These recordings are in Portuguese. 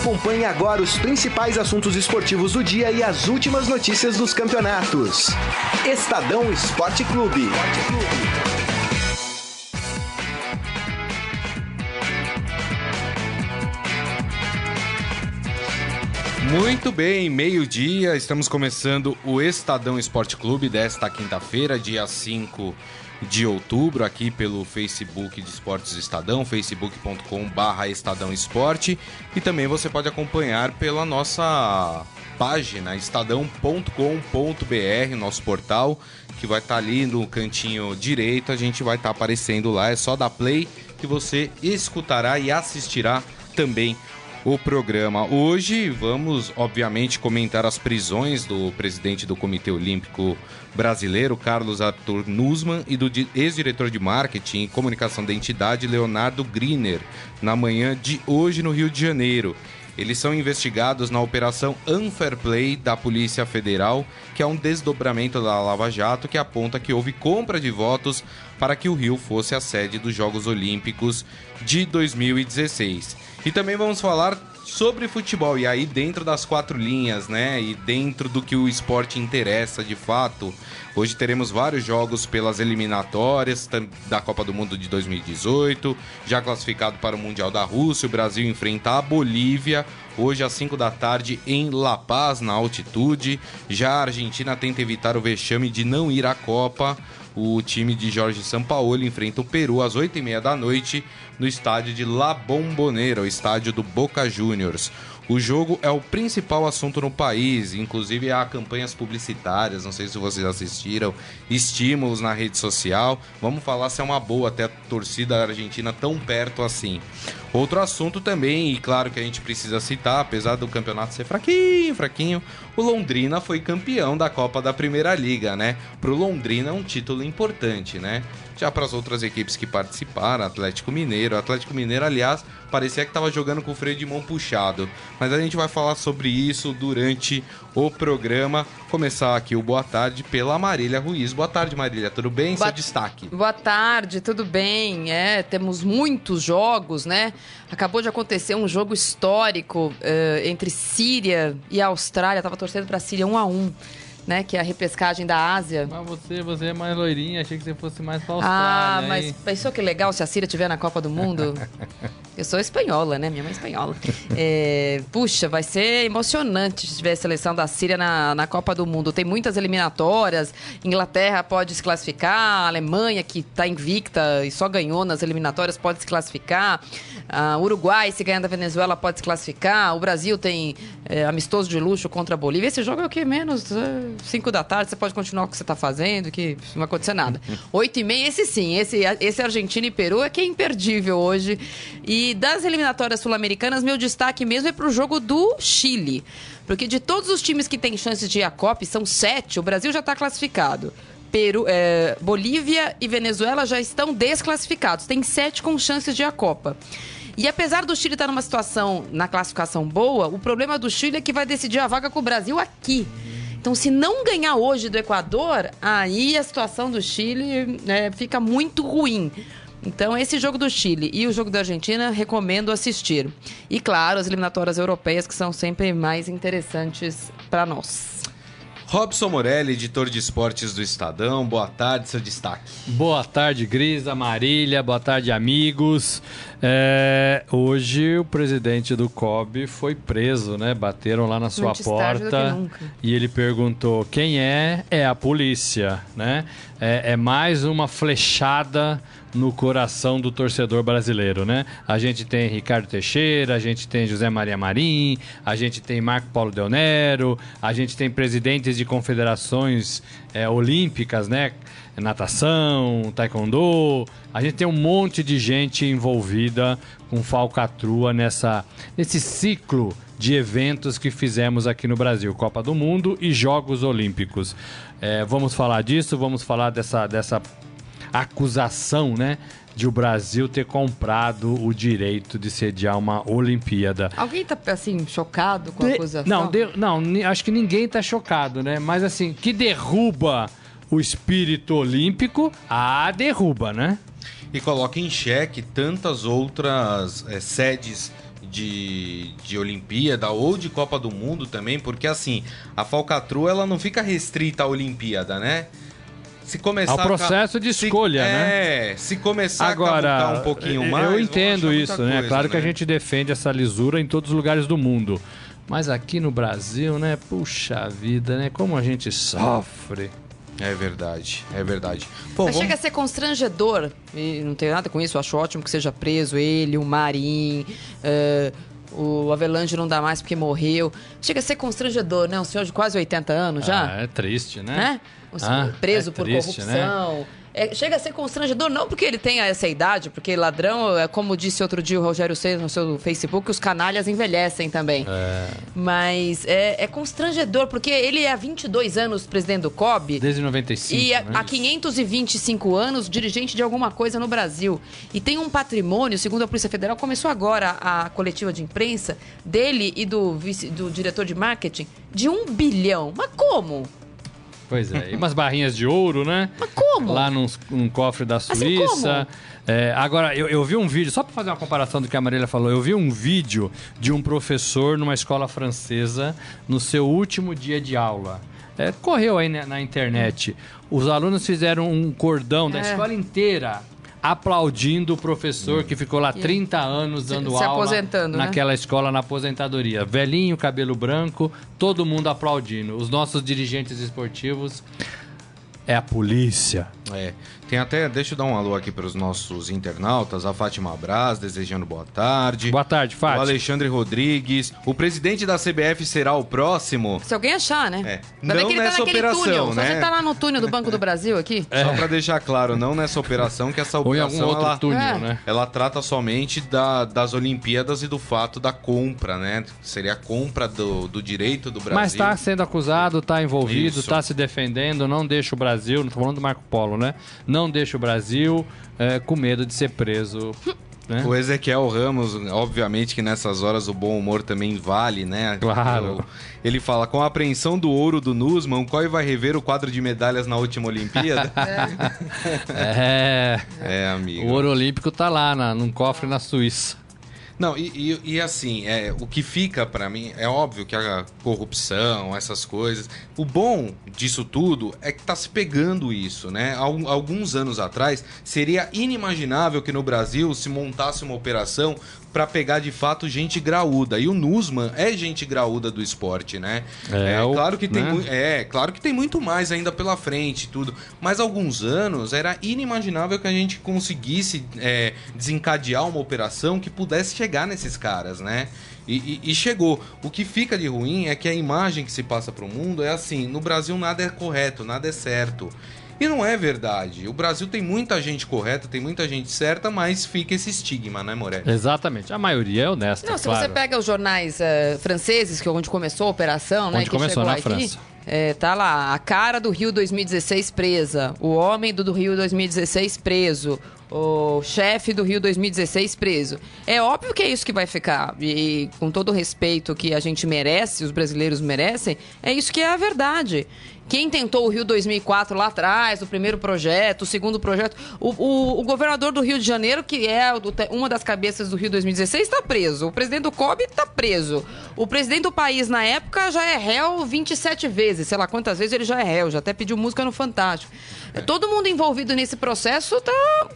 Acompanhe agora os principais assuntos esportivos do dia e as últimas notícias dos campeonatos. Estadão Esporte Clube. Muito bem, meio-dia, estamos começando o Estadão Esporte Clube desta quinta-feira, dia 5 de outubro, aqui pelo Facebook de Esportes Estadão, facebook.com/barra Estadão Esporte, e também você pode acompanhar pela nossa página estadão.com.br, nosso portal, que vai estar tá ali no cantinho direito, a gente vai estar tá aparecendo lá, é só dar play que você escutará e assistirá também o programa. Hoje vamos, obviamente, comentar as prisões do presidente do Comitê Olímpico Brasileiro, Carlos Arthur Nussmann, e do ex-diretor de marketing e comunicação da entidade, Leonardo Griner, na manhã de hoje no Rio de Janeiro. Eles são investigados na Operação Unfair Play da Polícia Federal, que é um desdobramento da Lava Jato que aponta que houve compra de votos para que o Rio fosse a sede dos Jogos Olímpicos de 2016. E também vamos falar sobre futebol, e aí dentro das quatro linhas, né? E dentro do que o esporte interessa de fato. Hoje teremos vários jogos pelas eliminatórias da Copa do Mundo de 2018, já classificado para o Mundial da Rússia. O Brasil enfrenta a Bolívia hoje às 5 da tarde em La Paz, na altitude. Já a Argentina tenta evitar o vexame de não ir à Copa. O time de Jorge Sampaoli enfrenta o Peru às 8h30 da noite no estádio de La Bombonera, o estádio do Boca Juniors. O jogo é o principal assunto no país, inclusive há campanhas publicitárias, não sei se vocês assistiram, estímulos na rede social. Vamos falar se é uma boa até a torcida argentina tão perto assim. Outro assunto também, e claro que a gente precisa citar, apesar do campeonato ser fraquinho, fraquinho, o Londrina foi campeão da Copa da Primeira Liga, né? Pro Londrina é um título importante, né? Já para as outras equipes que participaram, Atlético Mineiro. Atlético Mineiro, aliás, parecia que estava jogando com o freio de mão puxado. Mas a gente vai falar sobre isso durante o programa. Começar aqui o Boa Tarde pela Marília Ruiz. Boa tarde, Marília. Tudo bem? Boa... Seu destaque. Boa tarde, tudo bem? É, temos muitos jogos, né? Acabou de acontecer um jogo histórico uh, entre Síria e Austrália. Tava torcendo para a Síria 1 a 1 né? Que é a repescagem da Ásia. Mas você, você é mais loirinha, achei que você fosse mais pra ah, Austrália. Ah, mas pensou que legal se a Síria estiver na Copa do Mundo? Eu sou espanhola, né? Minha mãe é espanhola. É, puxa, vai ser emocionante se tiver a seleção da Síria na, na Copa do Mundo. Tem muitas eliminatórias. Inglaterra pode se classificar, a Alemanha, que está invicta e só ganhou nas eliminatórias, pode se classificar. Uh, Uruguai, se ganhar da Venezuela, pode se classificar. O Brasil tem é, amistoso de luxo contra a Bolívia. Esse jogo é o que? Menos 5 é, da tarde, você pode continuar o que você está fazendo, que não vai acontecer nada. 8 e meia, esse sim. Esse, esse Argentina e Peru é que é imperdível hoje. E das eliminatórias sul-americanas, meu destaque mesmo é para o jogo do Chile. Porque de todos os times que têm chances de ir à Copa, são sete, o Brasil já está classificado. Peru, é, Bolívia e Venezuela já estão desclassificados. Tem sete com chances de ir à Copa. E apesar do Chile estar numa situação na classificação boa, o problema do Chile é que vai decidir a vaga com o Brasil aqui. Então, se não ganhar hoje do Equador, aí a situação do Chile né, fica muito ruim. Então, esse jogo do Chile e o jogo da Argentina, recomendo assistir. E, claro, as eliminatórias europeias, que são sempre mais interessantes para nós. Robson Morelli, editor de esportes do Estadão, boa tarde, seu destaque. Boa tarde, Grisa, Marília, boa tarde, amigos. É, hoje o presidente do COB foi preso, né? Bateram lá na sua Muito porta e ele perguntou quem é? É a polícia, né? É, é mais uma flechada no coração do torcedor brasileiro, né? A gente tem Ricardo Teixeira, a gente tem José Maria Marim, a gente tem Marco Paulo Del Nero, a gente tem presidentes de confederações é, olímpicas, né? Natação, taekwondo, a gente tem um monte de gente envolvida com falcatrua nessa, nesse ciclo de eventos que fizemos aqui no Brasil, Copa do Mundo e Jogos Olímpicos. É, vamos falar disso, vamos falar dessa, dessa acusação, né? De o Brasil ter comprado o direito de sediar uma Olimpíada. Alguém tá, assim, chocado com a acusação? Não, de, não, acho que ninguém tá chocado, né? Mas, assim, que derruba o espírito olímpico, a derruba, né? E coloca em xeque tantas outras é, sedes de, de Olimpíada ou de Copa do Mundo também, porque assim, a falcatrua ela não fica restrita à Olimpíada, né? Se começar Ao processo a... de escolha, se, né? É, se começar Agora, a um pouquinho mais. Eu entendo isso, né? Coisa, claro né? que a gente defende essa lisura em todos os lugares do mundo. Mas aqui no Brasil, né? Puxa vida, né? Como a gente sofre. É verdade, é verdade. Bom, Mas vamos... chega a ser constrangedor, e não tem nada com isso, eu acho ótimo que seja preso ele, o Marim, uh, o Avelange não dá mais porque morreu. Chega a ser constrangedor, né? Um senhor de quase 80 anos já. Ah, é triste, né? Um ah, preso é por triste, né? corrupção. Né? É, chega a ser constrangedor, não porque ele tenha essa idade, porque ladrão, é como disse outro dia o Rogério Seis no seu Facebook, os canalhas envelhecem também. É. Mas é, é, constrangedor, porque ele é há 22 anos presidente do COB. Desde 95. E né? há 525 anos dirigente de alguma coisa no Brasil. E tem um patrimônio, segundo a Polícia Federal, começou agora a coletiva de imprensa dele e do, vice, do diretor de marketing, de um bilhão. Mas como? Pois é. E umas barrinhas de ouro, né? Mas como? Lá num, num cofre da assim Suíça. Assim é, agora, eu, eu vi um vídeo, só para fazer uma comparação do que a Marília falou, eu vi um vídeo de um professor numa escola francesa no seu último dia de aula. É, correu aí na, na, internet. Os alunos fizeram um cordão da é. escola inteira aplaudindo o professor que ficou lá 30 anos dando se, se aula aposentando, né? naquela né? escola na aposentadoria. Velhinho, cabelo branco, todo mundo aplaudindo. Os nossos dirigentes esportivos é a polícia. É. Tem até, deixa eu dar um alô aqui para os nossos internautas, a Fátima Braz, desejando boa tarde. Boa tarde, Fátima. O Alexandre Rodrigues. O presidente da CBF será o próximo. Se alguém achar, né? É. Não que ele nessa tá operação, túnel. né? Só você tá lá no túnel do Banco do Brasil aqui. É. Só para deixar claro, não nessa operação, que essa operação... Ou em algum outro ela, túnel, é. né? Ela trata somente da, das Olimpíadas e do fato da compra, né? Seria a compra do, do direito do Brasil. Mas está sendo acusado, está envolvido, está se defendendo, não deixa o Brasil, não tô falando do Marco Polo, né? Não deixa o Brasil Brasil é, com medo de ser preso. Né? O Ezequiel Ramos, obviamente que nessas horas o bom humor também vale, né? Claro. Ele fala: com a apreensão do ouro do Nusman, qual vai rever o quadro de medalhas na última Olimpíada? é. É, amigo. O ouro olímpico tá lá, na, num cofre na Suíça. Não, e, e, e, assim, é, o que fica para mim, é óbvio que a corrupção, essas coisas. O bom disso tudo é que tá se pegando isso, né? Alguns anos atrás, seria inimaginável que no Brasil se montasse uma operação para pegar de fato gente graúda. E o Nusman é gente graúda do esporte, né? É, é claro que tem né? é claro que tem muito mais ainda pela frente, tudo. Mas há alguns anos era inimaginável que a gente conseguisse é, desencadear uma operação que pudesse chegar nesses caras, né? E, e, e, chegou. O que fica de ruim é que a imagem que se passa para o mundo é assim: no Brasil nada é correto, nada é certo. E não é verdade. O Brasil tem muita gente correta, tem muita gente certa, mas fica esse estigma, né, Moré? Exatamente. A maioria é honesta. Não, se claro. você pega os jornais uh, franceses, que é onde começou a operação, onde né? Onde começou na aqui, França. É, tá lá, a cara do Rio 2016 presa, o homem do, do Rio 2016 preso, o chefe do Rio 2016 preso. É óbvio que é isso que vai ficar. E com todo o respeito que a gente merece, os brasileiros merecem, é isso que é a verdade. Quem tentou o Rio 2004 lá atrás, o primeiro projeto, o segundo projeto, o, o, o governador do Rio de Janeiro, que é uma das cabeças do Rio 2016, está preso. O presidente do COB está preso. O presidente do país, na época, já é réu 27 vezes. Sei lá quantas vezes ele já é réu. Já até pediu música no Fantástico. É. Todo mundo envolvido nesse processo está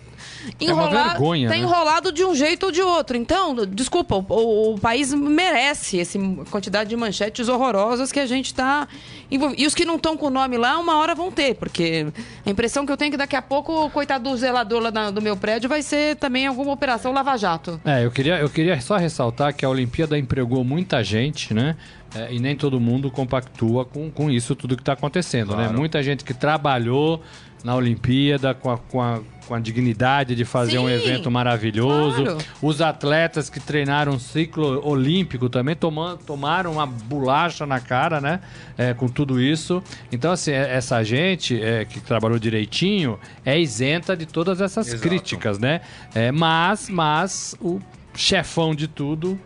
enrolado, é vergonha, tá né? enrolado de um jeito ou de outro. Então, desculpa, o, o país merece essa quantidade de manchetes horrorosas que a gente está envolvido. E os que não estão com o nome lá, uma hora vão ter, porque a impressão que eu tenho é que daqui a pouco o coitado do zelador lá na, do meu prédio vai ser também alguma operação lava-jato. É, eu queria, eu queria só ressaltar que a Olimpíada empregou muita gente, né? É, e nem todo mundo compactua com, com isso tudo que está acontecendo, né? claro. né? Muita gente que trabalhou na Olimpíada com a, com a com a dignidade de fazer Sim, um evento maravilhoso. Claro. Os atletas que treinaram um ciclo olímpico também tomando, tomaram uma bolacha na cara, né? É, com tudo isso. Então, assim, é, essa gente é, que trabalhou direitinho é isenta de todas essas Exato. críticas, né? É, mas, mas o chefão de tudo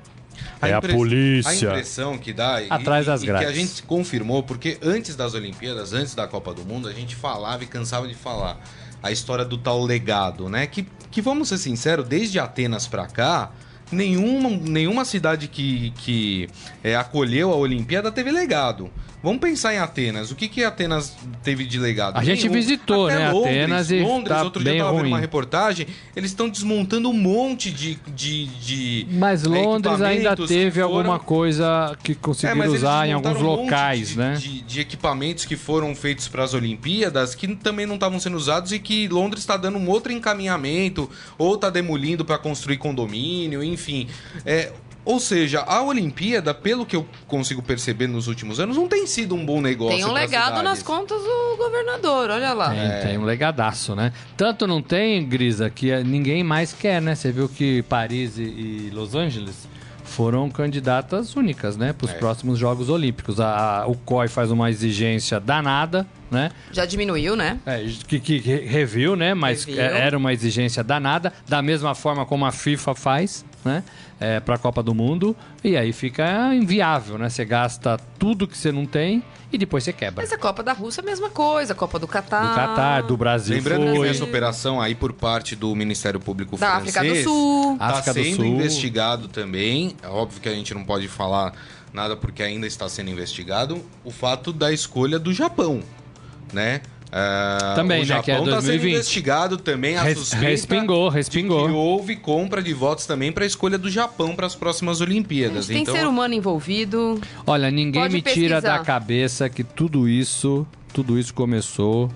a é a polícia. A impressão que dá atrás das grades. que a gente confirmou, porque antes das Olimpíadas, antes da Copa do Mundo, a gente falava e cansava de falar a história do tal legado, né? Que, que vamos ser sinceros, desde Atenas para cá, nenhuma, nenhuma cidade que, que é, acolheu a Olimpíada teve legado. Vamos pensar em Atenas. O que, que Atenas teve de legado? A gente Nenhum. visitou, Até né? Londres, Atenas e Londres, tá outro bem dia eu tava ruim. vendo uma reportagem, eles estão desmontando um monte de. de, de Mas é, Londres ainda teve foram- alguma coisa que É, conseguiram eles usar em alguns um locais, de, né? De, de equipamentos que foram feitos para as Olimpíadas que também não estavam sendo usados e que Londres está dando um outro encaminhamento ou está demolindo para construir condomínio, enfim. É, ou seja, a Olimpíada, pelo que eu consigo perceber nos últimos anos, não tem sido um bom negócio. Tem um legado nas contas do governador, olha lá. Tem, É. tem um legadaço, né? Tanto não tem, Grisa, que eh, ninguém mais quer, né? Você viu que Paris e, e Los Angeles foram candidatas únicas, né? Para os É. próximos Jogos Olímpicos. A, a- o COI faz uma exigência danada, né? Já diminuiu, né? É, que, que- reviu, né? Mas Reviu. é, era uma exigência danada, da mesma forma como a FIFA faz, né? É, para a Copa do Mundo. E aí fica inviável, né? Você gasta tudo que você não tem e depois você quebra. Mas a Copa da Rússia é a mesma coisa, a Copa do Catar. Do Catar, do Brasil Lembrando que foi. essa operação aí por parte do Ministério Público Da francês... África do Sul. Está África do sendo Sul. investigado também. É óbvio que a gente não pode falar nada porque ainda está sendo investigado. O fato da escolha do Japão, né? É, Também, o né, que é Japão está sendo 2020. investigado também a Res- suspeita respingou, de respingou. que houve compra de votos também para a escolha do Japão para as próximas Olimpíadas. Tem então, ser humano envolvido. Olha, ninguém Pode me tira pesquisar. da cabeça que tudo isso, tudo isso começou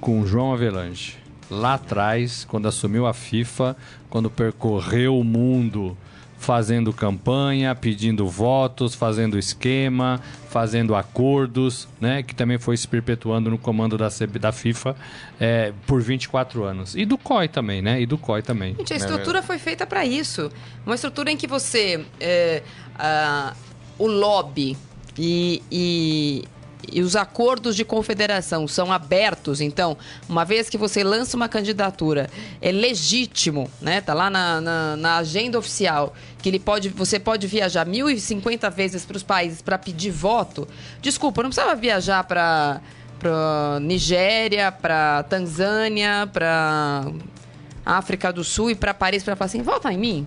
com o João Avelange. Lá atrás, quando assumiu a FIFA, quando percorreu o mundo fazendo campanha, pedindo votos, fazendo esquema, fazendo acordos, né, que também foi se perpetuando no comando da, CB da FIFA é, por 24 anos. E do COI também, né? E do COI também. Gente, a É estrutura foi feita para isso. Uma estrutura em que você. é, o lobby e, e, e os acordos de confederação são abertos. Então, uma vez que você lança uma candidatura, é legítimo, né? Tá lá na, na, na agenda oficial que ele pode, você pode viajar 1.050 vezes para os países para pedir voto. Desculpa, não precisava viajar para para Nigéria, para Tanzânia, para África do Sul e para Paris para falar assim, vota em mim.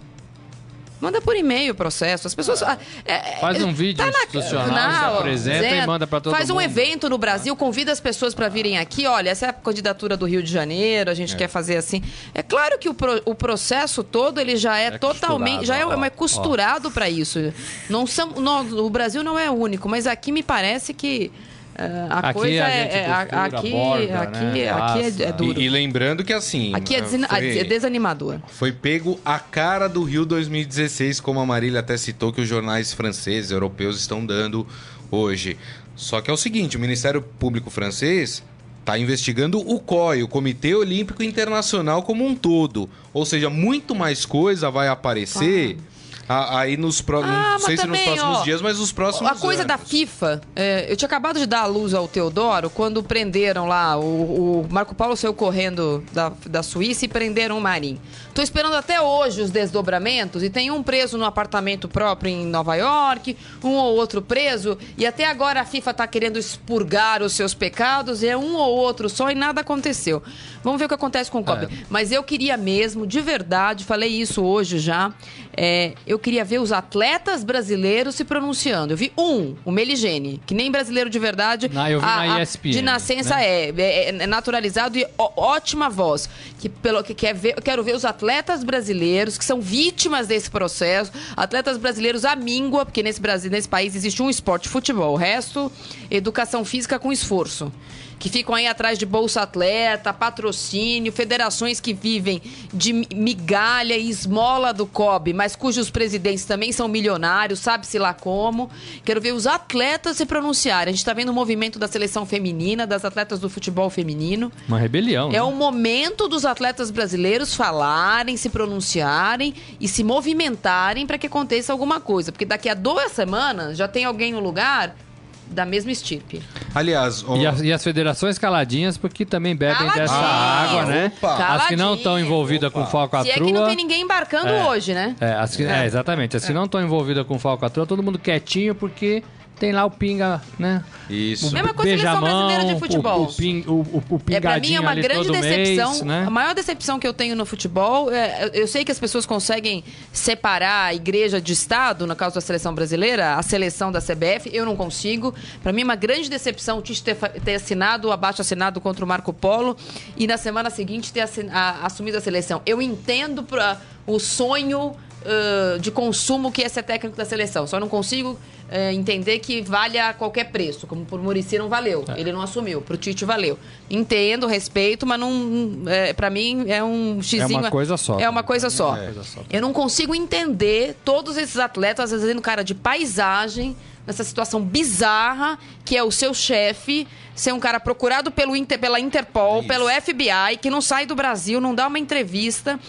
Manda por e-mail o processo. As pessoas. ah, é, Faz é, um vídeo na- institucional, se apresenta Zé, e manda pra todo Faz um mundo. evento no Brasil, convida as pessoas para virem aqui. Olha, essa é a candidatura do Rio de Janeiro, a gente quer fazer assim. É claro que o, pro- o processo todo ele já é, É totalmente. Já é, costurado, ó, é costurado para isso. Não são, não, o Brasil não é único, mas aqui me parece que. Ah, a Aqui coisa a é, é- aqui, borda, aqui, né? aqui é- é, duro. E, e lembrando que assim. aqui é, desina- foi- é desanimador. Foi pego a cara do Rio 2016, como a Marília até citou que os jornais franceses, europeus estão dando hoje. Só que é o seguinte, o Ministério Público francês está investigando o COI, o Comitê Olímpico Internacional como um todo. Ou seja, muito mais coisa vai aparecer a- aí nos próximos, Ah, não sei se nos também, próximos ó, dias, mas nos próximos A coisa da anos. FIFA, é, eu tinha acabado de dar a luz ao Teodoro quando prenderam lá, o, o Marco Paulo saiu correndo da, da Suíça e prenderam o Marim. Tô esperando até hoje os desdobramentos e tem um preso no apartamento próprio em Nova York, um ou outro preso, e até agora a FIFA tá querendo expurgar os seus pecados, e é um ou outro só e nada aconteceu. Vamos ver o que acontece com o COB. Mas eu queria mesmo, de verdade, falei isso hoje já, é, eu queria ver os atletas brasileiros se pronunciando. Eu vi um, o Meligene, que nem brasileiro de verdade. Ah, eu vi na ESPN, De nascença né? é, é, é naturalizado e ó- ótima voz. Que pelo que quer ver, eu quero ver os atletas brasileiros que são vítimas desse processo, atletas brasileiros à míngua, porque nesse Brasil, nesse país existe um esporte, futebol, o resto educação física com esforço. Que ficam aí atrás de Bolsa Atleta, patrocínio, federações que vivem de mi- migalha e esmola do COB, mas cujos presidentes também são milionários, sabe-se lá como. Quero ver os atletas se pronunciarem. A gente está vendo o movimento da seleção feminina, das atletas do futebol feminino. Uma rebelião. É né? o momento dos atletas brasileiros falarem, se pronunciarem e se movimentarem para que aconteça alguma coisa. Porque daqui a duas semanas já tem alguém no lugar da mesma estirpe. Aliás, o- E as, e as federações caladinhas, porque também bebem Caladinhas. dessa água, né? Opa. As que não estão envolvidas com Se falcatrua. é que não tem ninguém embarcando É. hoje, né? É, as que- é, exatamente. As que não estão envolvidas com falcatrua, todo mundo quietinho porque tem lá o pinga, né? Isso. O Mesma coisa brasileira de futebol. O, o, ping, o, o, o é, pra mim é uma grande decepção. Mês, né? A maior decepção que eu tenho no futebol, é, eu sei que as pessoas conseguem separar a igreja de Estado, no caso da seleção brasileira, a seleção da CBF, eu não consigo. Para mim é uma grande decepção o Tite ter, ter assinado o abaixo assinado contra o Marco Polo e na semana seguinte ter assin, a, assumido a seleção. Eu entendo pra, o sonho uh, de consumo que é ser técnico da seleção. Só não consigo uh, entender que vale a qualquer preço. Como por Murici não valeu. É. Ele não assumiu. Pro Tite valeu. Entendo, respeito, mas não. É, para mim é um xizinho. É uma coisa só. É uma coisa só. É. Eu não consigo entender todos esses atletas, às vezes, cara de paisagem nessa situação bizarra que é o seu chefe ser um cara procurado pelo Inter, pela Interpol, Isso. pelo FBI, que não sai do Brasil, não dá uma entrevista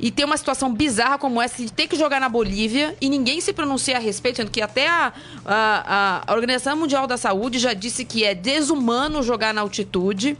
e ter uma situação bizarra como essa de ter que jogar na Bolívia e ninguém se pronuncia a respeito, sendo que até a, a, a Organização Mundial da Saúde já disse que é desumano jogar na altitude.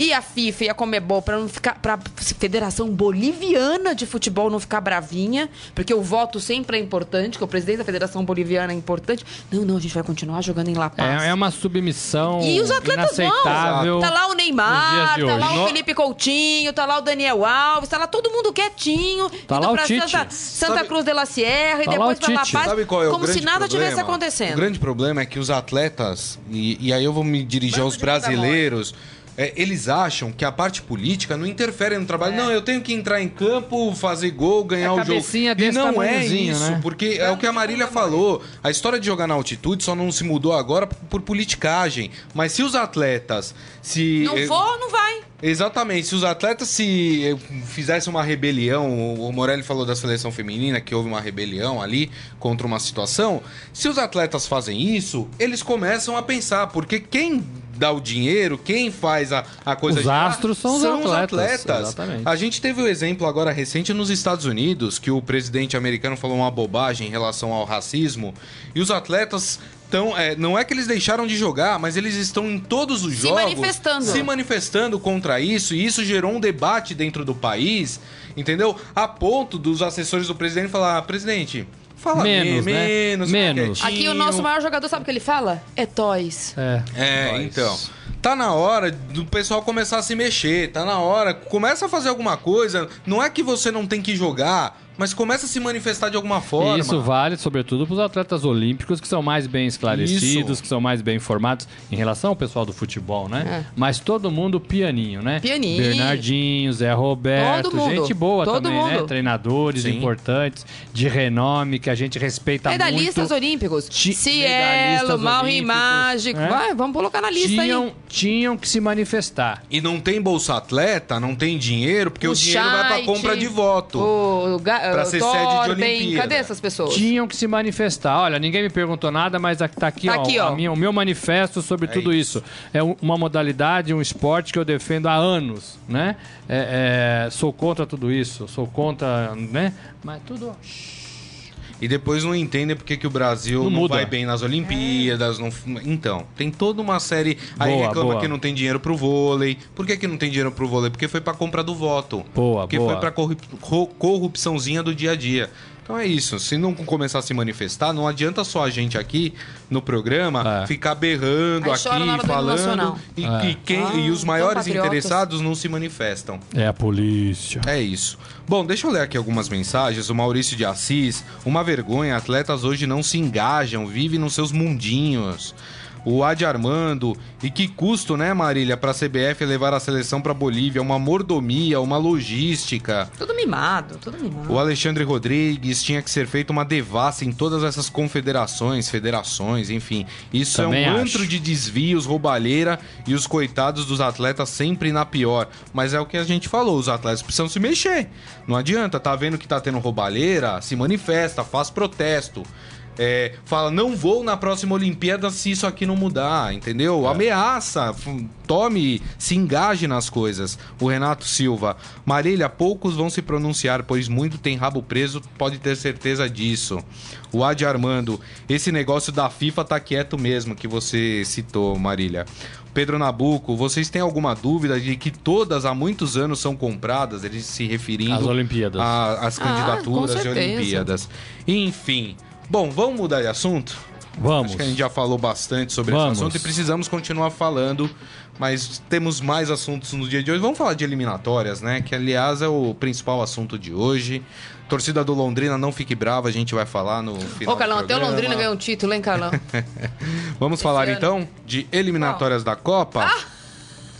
E a FIFA e a Comebol para não ficar para Federação Boliviana de Futebol não ficar bravinha, porque o voto sempre é importante, que o presidente da Federação Boliviana é importante. Não, não, a gente vai continuar jogando em La Paz. É, é uma submissão E os atletas inaceitável vão. Tá lá o Neymar, tá lá o Felipe Coutinho, tá lá o Daniel Alves, tá lá todo mundo quietinho, tá indo lá pra Santa, Santa Cruz de la Sierra tá e depois para La Paz, Sabe qual é como se nada problema? tivesse acontecendo. O grande problema é que os atletas, e, e aí eu vou me dirigir Vamos aos brasileiros é, eles acham que a parte política não interfere no trabalho. É. Não, eu tenho que entrar em campo, fazer gol, ganhar o jogo. E não é isso, né? porque é o que a Marília falou. A história de jogar na altitude só não se mudou agora por politicagem. Mas se os atletas se. Não for, não vai. Exatamente. Se os atletas se eh, fizessem uma rebelião, o Morelli falou da seleção feminina que houve uma rebelião ali contra uma situação. Se os atletas fazem isso, eles começam a pensar, porque quem dá o dinheiro, quem faz a, a coisa os astros são, são os atletas. atletas. Exatamente. A gente teve o um exemplo agora recente nos Estados Unidos, que o presidente americano falou uma bobagem em relação ao racismo, e os atletas então, é, não é que eles deixaram de jogar, mas eles estão em todos os se jogos manifestando. se manifestando contra isso, e isso gerou um debate dentro do país, entendeu? A ponto dos assessores do presidente falar: ah, presidente, Fala menos, me, né? menos, menos. Aqui o nosso maior jogador sabe o que ele fala? É toys. É, é toys. então. Tá na hora do pessoal começar a se mexer, tá na hora, começa a fazer alguma coisa. Não é que você não tem que jogar, mas começa a se manifestar de alguma forma. E isso vale, sobretudo, para os atletas olímpicos que são mais bem esclarecidos, isso. que são mais bem informados em relação ao pessoal do futebol, né? É. Mas todo mundo pianinho, né? Pianinho. Bernardinho, Zé Roberto, gente boa todo também, né? mundo. né? Treinadores Sim. importantes, de renome, que a gente respeita Medalhistas muito. olímpicos. Ti Cielo, Mauri Mágico. É? Vai, vamos colocar na lista tinham, aí. Tinham que se manifestar. E não tem bolsa atleta, não tem dinheiro, porque o, o dinheiro vai para compra de voto. O, Pra ser sede de Olimpíada. Cadê essas pessoas? Tinham que se manifestar. Olha, ninguém me perguntou nada, mas tá aqui, tá ó, aqui ó. Minha, o meu manifesto sobre é tudo isso. isso. É uma modalidade, um esporte que eu defendo há anos, né? É, é, sou contra tudo isso, sou contra, né? Mas tudo... E depois não entendem porque que o Brasil não, não vai bem nas Olimpíadas. Não... Então, tem toda uma série. Aí boa, reclama boa. que não tem dinheiro pro vôlei. Por que, que não tem dinheiro pro vôlei? Porque foi pra compra do voto. Boa, porque boa. foi pra corrupçãozinha do dia a dia. Então é isso. Se não começar a se manifestar, não adianta só a gente aqui no programa é. ficar berrando Aí aqui, falando. E, é. e, quem, ah, e os maiores interessados não se manifestam. É a polícia. É isso. Bom, deixa eu ler aqui algumas mensagens. O Maurício de Assis. Uma vergonha, atletas hoje não se engajam, vivem nos seus mundinhos o Adi Armando. E que custo, né, Marília, para a CBF levar a seleção para Bolívia? Uma mordomia, uma logística. Tudo mimado, tudo mimado. O Alexandre Rodrigues tinha que ser feita uma devassa em todas essas confederações, federações, enfim. Isso Também é um acho. antro de desvios, roubalheira e os coitados dos atletas sempre na pior. Mas é o que a gente falou, os atletas precisam se mexer. Não adianta, tá vendo que tá tendo roubalheira? Se manifesta, faz protesto é, fala, não vou na próxima Olimpíada se isso aqui não mudar, entendeu? É. Ameaça, tome, se engaje nas coisas. O Renato Silva, Marília, poucos vão se pronunciar, pois muito tem rabo preso, pode ter certeza disso. O Adi Armando, esse negócio da FIFA tá quieto mesmo, que você citou, Marília. Pedro Nabuco, vocês têm alguma dúvida de que todas há muitos anos são compradas, eles se referindo às Olimpíadas, às candidaturas ah, de Olimpíadas. Enfim, Bom, vamos mudar de assunto? Vamos. Acho que a gente já falou bastante sobre Vamos. esse assunto e precisamos continuar falando, mas temos mais assuntos no dia de hoje. Vamos falar de eliminatórias, né? Que aliás é o principal assunto de hoje. Torcida do Londrina, não fique brava, a gente vai falar no final. Ô, Carlão, do até o. Londrina ganhou um título, hein, Carlão? Vamos falar ano. então de eliminatórias da Copa.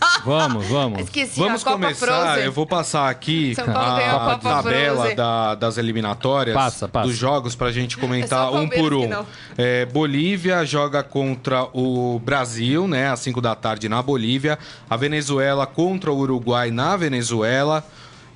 Vamos, vamos. Esqueci Vamos a Copa começar, Frozen. eu vou passar aqui a a tabela da- das eliminatórias Passa, passa. dos jogos pra gente comentar É o um por um. É, Bolívia joga contra o Brasil, né, às 5 da tarde na Bolívia. A Venezuela contra o Uruguai na Venezuela.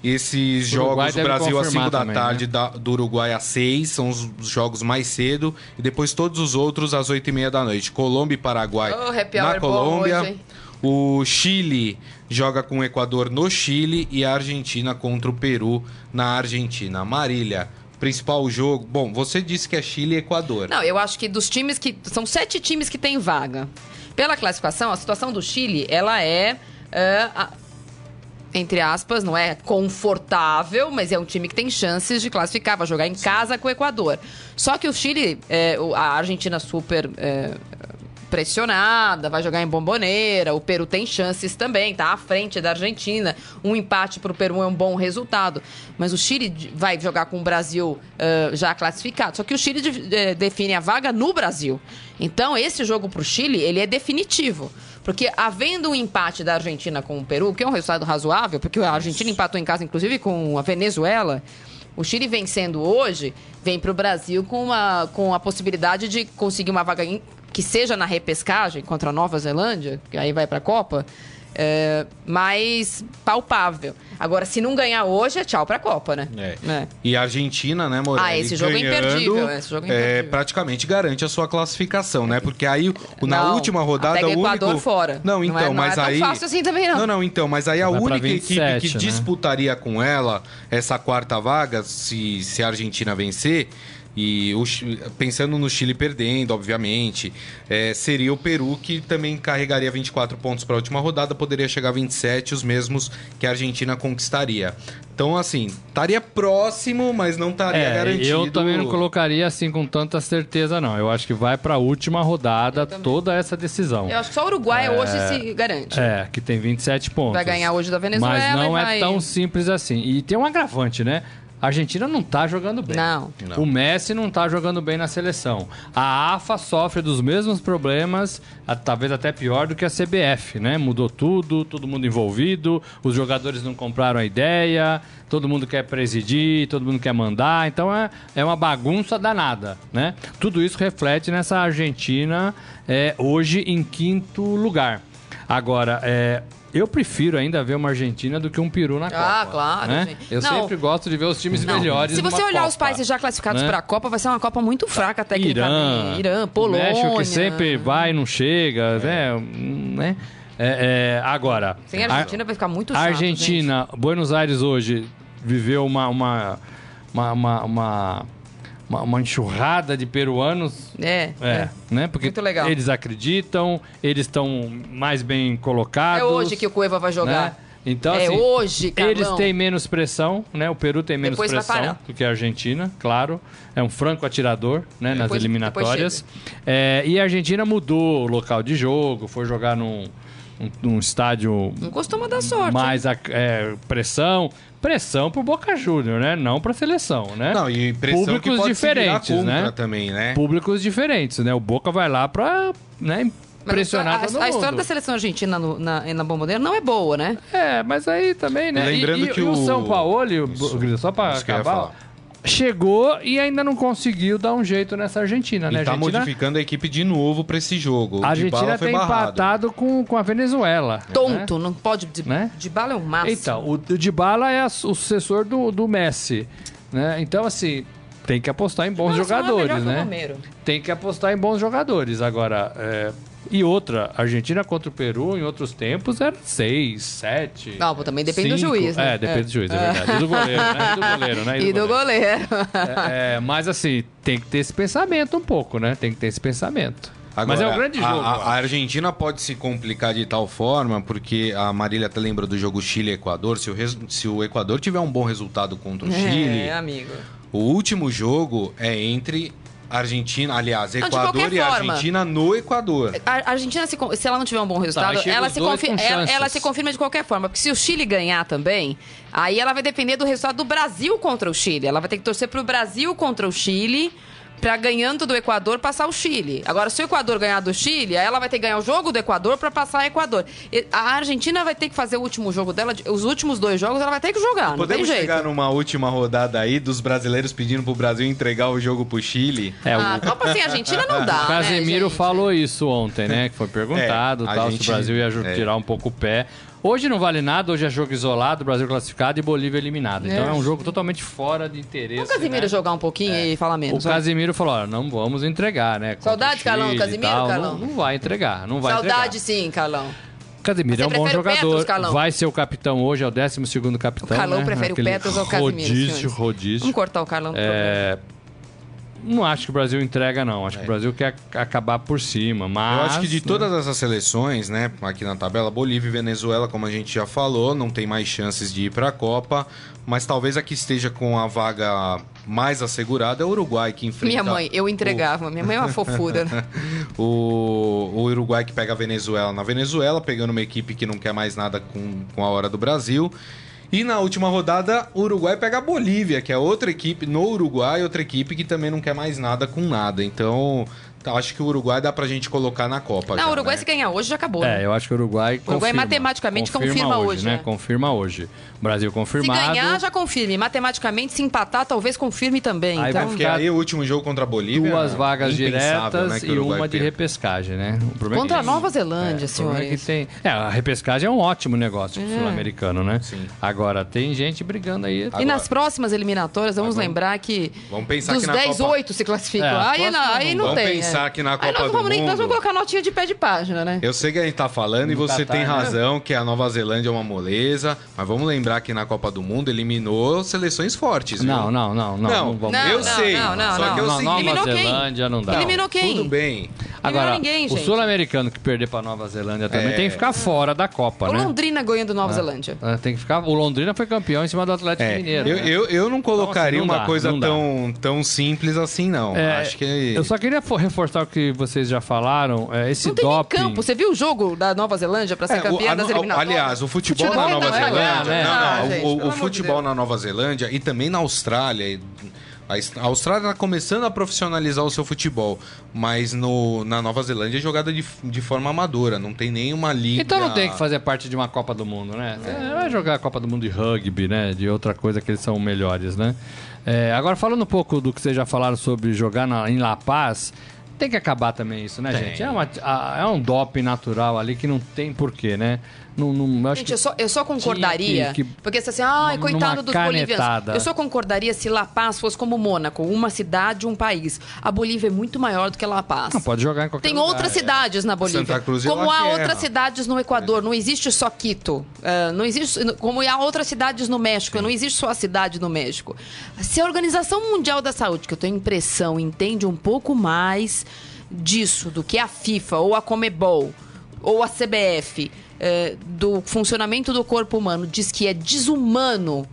Esses jogos, o Brasil às 5 confirmar da também, tarde, da- do Uruguai às 6, são os os jogos mais cedo. E depois todos os outros às 8 e meia da noite. Colômbia e Paraguai Oh, happy na Colômbia. hoje, hein? O Chile joga com o Equador no Chile e a Argentina contra o Peru na Argentina. Marília, principal jogo. Bom, você disse que é Chile e Equador. Não, eu acho que dos times que. São sete times que têm vaga. Pela classificação, a situação do Chile, ela é. é, a- entre aspas, não é confortável, mas é um time que tem chances de classificar, vai jogar em casa com o Equador. Só que o Chile, é, a Argentina super é, pressionada, vai jogar em bomboneira, o Peru tem chances também, tá à frente da Argentina. Um empate pro Peru é um bom resultado. Mas o Chile vai jogar com o Brasil eh, já classificado. Só que o Chile de- define a vaga no Brasil. Então, esse jogo pro Chile, ele é definitivo. Porque havendo um empate da Argentina com o Peru, que é um resultado razoável, porque a Argentina empatou em casa, inclusive, com a Venezuela. O Chile vencendo hoje, vem para o Brasil com, uma, com a possibilidade de conseguir uma vaga que seja na repescagem contra a Nova Zelândia, que aí vai para a Copa, é, mais palpável. Agora, se não ganhar hoje, é tchau para a Copa, né? É. É. E a Argentina, né, Morelli? Ah, esse jogo é ganhando, imperdível, esse jogo é é, imperdível. praticamente garante a sua classificação, né? Porque aí, na Não, última rodada, pega o único... Equador fora. Não, Não é- então, não é mas tão aí... fácil assim também, não. Não, não, então, mas aí a única 27, equipe que né? disputaria com ela essa quarta vaga, se, se a Argentina vencer... E o pensando no Chile perdendo, obviamente, é, seria o Peru que também carregaria 24 pontos para a última rodada, poderia chegar a 27, os mesmos que a Argentina conquistaria. Então, assim, estaria próximo, mas não estaria É, garantido. eu também não colocaria assim com tanta certeza, não. Eu acho que vai pra última rodada toda essa decisão. Eu acho que só o Uruguai hoje se garante. É, que tem 27 pontos. Vai ganhar hoje da Venezuela Mas não e é vai- tão simples assim. E tem um agravante, né? A Argentina não tá jogando bem. Não. Não. O Messi não tá jogando bem na seleção. A AFA sofre dos mesmos problemas, a- talvez até pior do que a CBF, né? Mudou tudo, todo mundo envolvido, os jogadores não compraram a ideia, todo mundo quer presidir, todo mundo quer mandar, então é, é uma bagunça danada, né? Tudo isso reflete nessa Argentina é, hoje em quinto lugar. Agora, é, eu prefiro ainda ver uma Argentina do que um Peru na Ah, Copa. claro, né? gente. Eu Não. sempre gosto de ver os times Não. melhores Se você olhar Copa, os países já classificados né? para a Copa, vai ser uma Copa muito fraca Irã, tecnicamente. Irã, Polônia. México que sempre vai e não chega, né? né? É, é, agora, Sem a Argentina vai ficar muito a chato, Argentina, Buenos Aires hoje viveu uma uma, uma, uma, uma, uma- uma enxurrada de peruanos. É, É, é. né? Porque Muito legal. eles acreditam, eles estão mais bem colocados. É hoje que o Cueva vai né? jogar. Então, É assim, hoje, Carlão. Eles têm menos pressão, né? O Peru tem menos Depois pressão do que a Argentina, claro. É um franco atirador, né? nas Depois- eliminatórias. É, e a Argentina mudou o local de jogo, foi jogar num estádio Não costuma dar sorte. mais a- é, pressão. Pressão pro Boca Júnior, né? Não pra seleção, né? Não, e pressão que Públicos pode se virar diferentes, né? também, né? Públicos diferentes, né? O Boca vai lá pra né, Mas impressionar a, todo a história da seleção argentina no- na, na Bomboneira não é boa, né? É, mas aí também, né? Lembrando e, e- que e o o- São Paulo, Isso. Só pra Isso que acabar. Chegou e ainda não conseguiu dar um jeito nessa Argentina, né? E tá Argentina, modificando a equipe de novo pra esse jogo. A Argentina foi tem barrado. empatado com, com a Venezuela. Tonto, não pode. De, Né? de bala é o máximo. Então, o, o Dybala é a- o sucessor do, do Messi, né? Então, assim, tem que apostar em bons é jogadores, né? Tem que apostar em bons jogadores. Agora, é, e outra, Argentina contra o Peru em outros tempos era seis, sete. Não, pô, também depende do cinco. juiz, né? É, depende É. do juiz, é verdade. E do goleiro, né? E do goleiro, né? E do goleiro. É, é, mas assim, tem que ter esse pensamento um pouco, né? Tem que ter esse pensamento. Agora, mas é um grande jogo. A, a Argentina pode se complicar de tal forma, porque a Marília até lembra do jogo Chile-Equador. Se, o res- se o Equador tiver um bom resultado contra o Chile, É, amigo. o último jogo é entre Argentina, aliás, Equador e forma, Argentina no Equador. A Argentina, se, se ela não tiver um bom resultado, tá, ela, se confirma, ela, ela, se confirma de qualquer forma. Porque se o Chile ganhar também, aí ela vai depender do resultado do Brasil contra o Chile. Ela vai ter que torcer pro Brasil contra o Chile para ganhando do Equador passar o Chile. Agora, se o Equador ganhar do Chile, aí ela vai ter que ganhar o jogo do Equador para passar o Equador. A Argentina vai ter que fazer o último jogo dela, os últimos dois jogos ela vai ter que jogar. Podemos chegar numa última rodada aí dos brasileiros pedindo pro Brasil entregar o jogo pro Chile? É, ah, o... Copa assim, a Argentina não dá. O Casemiro né, falou isso ontem, né? Que foi perguntado é, tal, gente... se o Brasil ia é. tirar um pouco o pé. Hoje não vale nada, hoje é jogo isolado, Brasil classificado e Bolívia eliminado. Então é, é um jogo totalmente fora de interesse. O Casimiro né? jogar um pouquinho é. e falar menos. O Casimiro falou: ó, não vamos entregar, né? Saudade, Carlão, Casimiro, Carlão? Não, não, vai entregar, não vai Saudade entregar. sim, Carlão. Casemiro é um bom jogador. Petros, vai ser o capitão hoje, é o 12 capitão. O Carlão né? prefere Aquele o Petros ao Casemiro. Rodízio, rodízio. Vamos cortar o Carlão do é, não acho que o Brasil entrega, não. Acho é. que o Brasil quer acabar por cima. Mas, Eu acho que de né? todas essas seleções, né, aqui na tabela, Bolívia e Venezuela, como a gente já falou, não tem mais chances de ir para a Copa. Mas talvez a que esteja com a vaga mais assegurada é o Uruguai, que enfrenta. Minha mãe, eu entregava. O... Minha mãe é uma fofura. o, o Uruguai que pega a Venezuela na Venezuela, pegando uma equipe que não quer mais nada com, com a hora do Brasil. E na última rodada, o Uruguai pega a Bolívia, que é outra equipe no Uruguai, outra equipe que também não quer mais nada com nada. Então, acho que o Uruguai dá pra gente colocar na Copa. Não, o Uruguai né? se ganhar hoje já acabou. É, né? eu acho que o Uruguai. O Uruguai matematicamente confirma, confirma hoje, hoje, né? né? Confirma hoje. O Brasil confirmado. Se ganhar, já confirme. Matematicamente, se empatar, talvez confirme também. Aí então... vai ficar aí o último jogo contra a Bolívia. Duas vagas diretas né, e uma de repescagem, né? contra é a Nova Zelândia, é, senhores. É, que tem... é, a repescagem é um ótimo negócio é. sul-americano, né? Sim. Agora, tem gente brigando aí. Agora, e nas próximas eliminatórias, vamos agora, lembrar que vamos pensar dos que 10, Copa... 8 se classificam. É, aí, não, aí não vamos tem. Vamos pensar que na Copa vamos, nem, nós vamos colocar notinha de pé de página, né? Eu sei que a gente tá falando e você tem né? razão que a Nova Zelândia é uma moleza, mas vamos lembrar que na Copa do Mundo eliminou seleções fortes. Não, viu? não, não, não. Não, não, não eu não, sei. Não, não, só não, que eu não, sei. Nova Zelândia não dá. Eliminou quem? Tudo bem. Agora, ninguém, o sul-americano que perder para Nova Zelândia também é... tem que ficar fora da Copa, o né? O Londrina ganhando Nova é. Zelândia. É, tem que ficar. O Londrina foi campeão em cima do Atlético é. Mineiro. Eu, né? eu, eu não colocaria então, assim, não uma dá, coisa tão, tão simples assim, não. É, Acho que. Eu só queria reforçar o que vocês já falaram. É, esse não tem doping. campo. Você viu o jogo da Nova Zelândia para ser campeã o, das eliminatórias? Aliás, o futebol, futebol na Nova Zelândia. Né? Não, não, ah, gente, o, o futebol na Nova Zelândia e também na Austrália. A Austrália está começando a profissionalizar o seu futebol, mas no, na Nova Zelândia é jogada de, de forma amadora, não tem nenhuma liga. Então não tem que fazer parte de uma Copa do Mundo, né? É. Vai jogar a Copa do Mundo de rugby, né? De outra coisa que eles são melhores, né? É, agora, falando um pouco do que vocês já falaram sobre jogar na, em La Paz, tem que acabar também isso, né, tem. gente? É, uma, a, é um doping natural ali que não tem porquê, né? Não, não, Gente, eu só, eu só concordaria. Que, que, porque você assim, ai, coitado dos canetada. bolivianos. Eu só concordaria se La Paz fosse como Mônaco, uma cidade, um país. A Bolívia é muito maior do que La Paz. Não, pode jogar em qualquer Tem lugar, outras é. cidades na Bolívia. Santa Cruz como há outras cidades no Equador. Não existe só Quito. Uh, não existe, como há outras cidades no México. Sim. Não existe só a cidade no México. Se a Organização Mundial da Saúde, que eu tenho impressão, entende um pouco mais disso do que a FIFA ou a Comebol ou a CBF é, do funcionamento do corpo humano diz que é desumano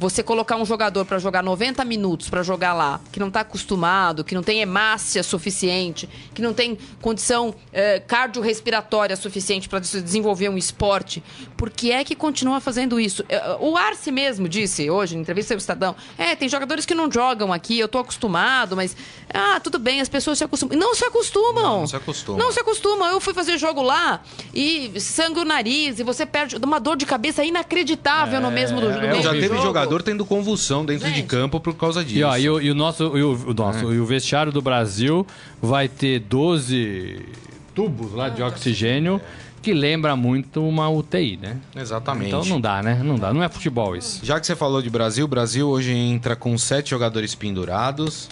você colocar um jogador para jogar 90 minutos para jogar lá, que não está acostumado, que não tem hemácia suficiente, que não tem condição é, cardiorrespiratória suficiente para desenvolver um esporte, por que é que continua fazendo isso? É, o Arce mesmo disse hoje, em entrevista ao Estadão, é, tem jogadores que não jogam aqui, eu estou acostumado, mas, ah, tudo bem, as pessoas se acostumam. Não se acostumam. Não, não se acostumam. Não se acostumam. Eu fui fazer jogo lá e sangue o nariz e você perde uma dor de cabeça inacreditável é, no mesmo, no, no mesmo já teve jogo. jogador jogador tendo convulsão dentro Gente. de campo por causa disso. E, ó, e, o, e o, nosso, e o, o nosso é. e o vestiário do Brasil vai ter 12 tubos lá de oxigênio que lembra muito uma UTI, né? Exatamente. Então não dá, né? Não dá. Não é futebol isso. Já que você falou de Brasil, o Brasil hoje entra com sete jogadores pendurados.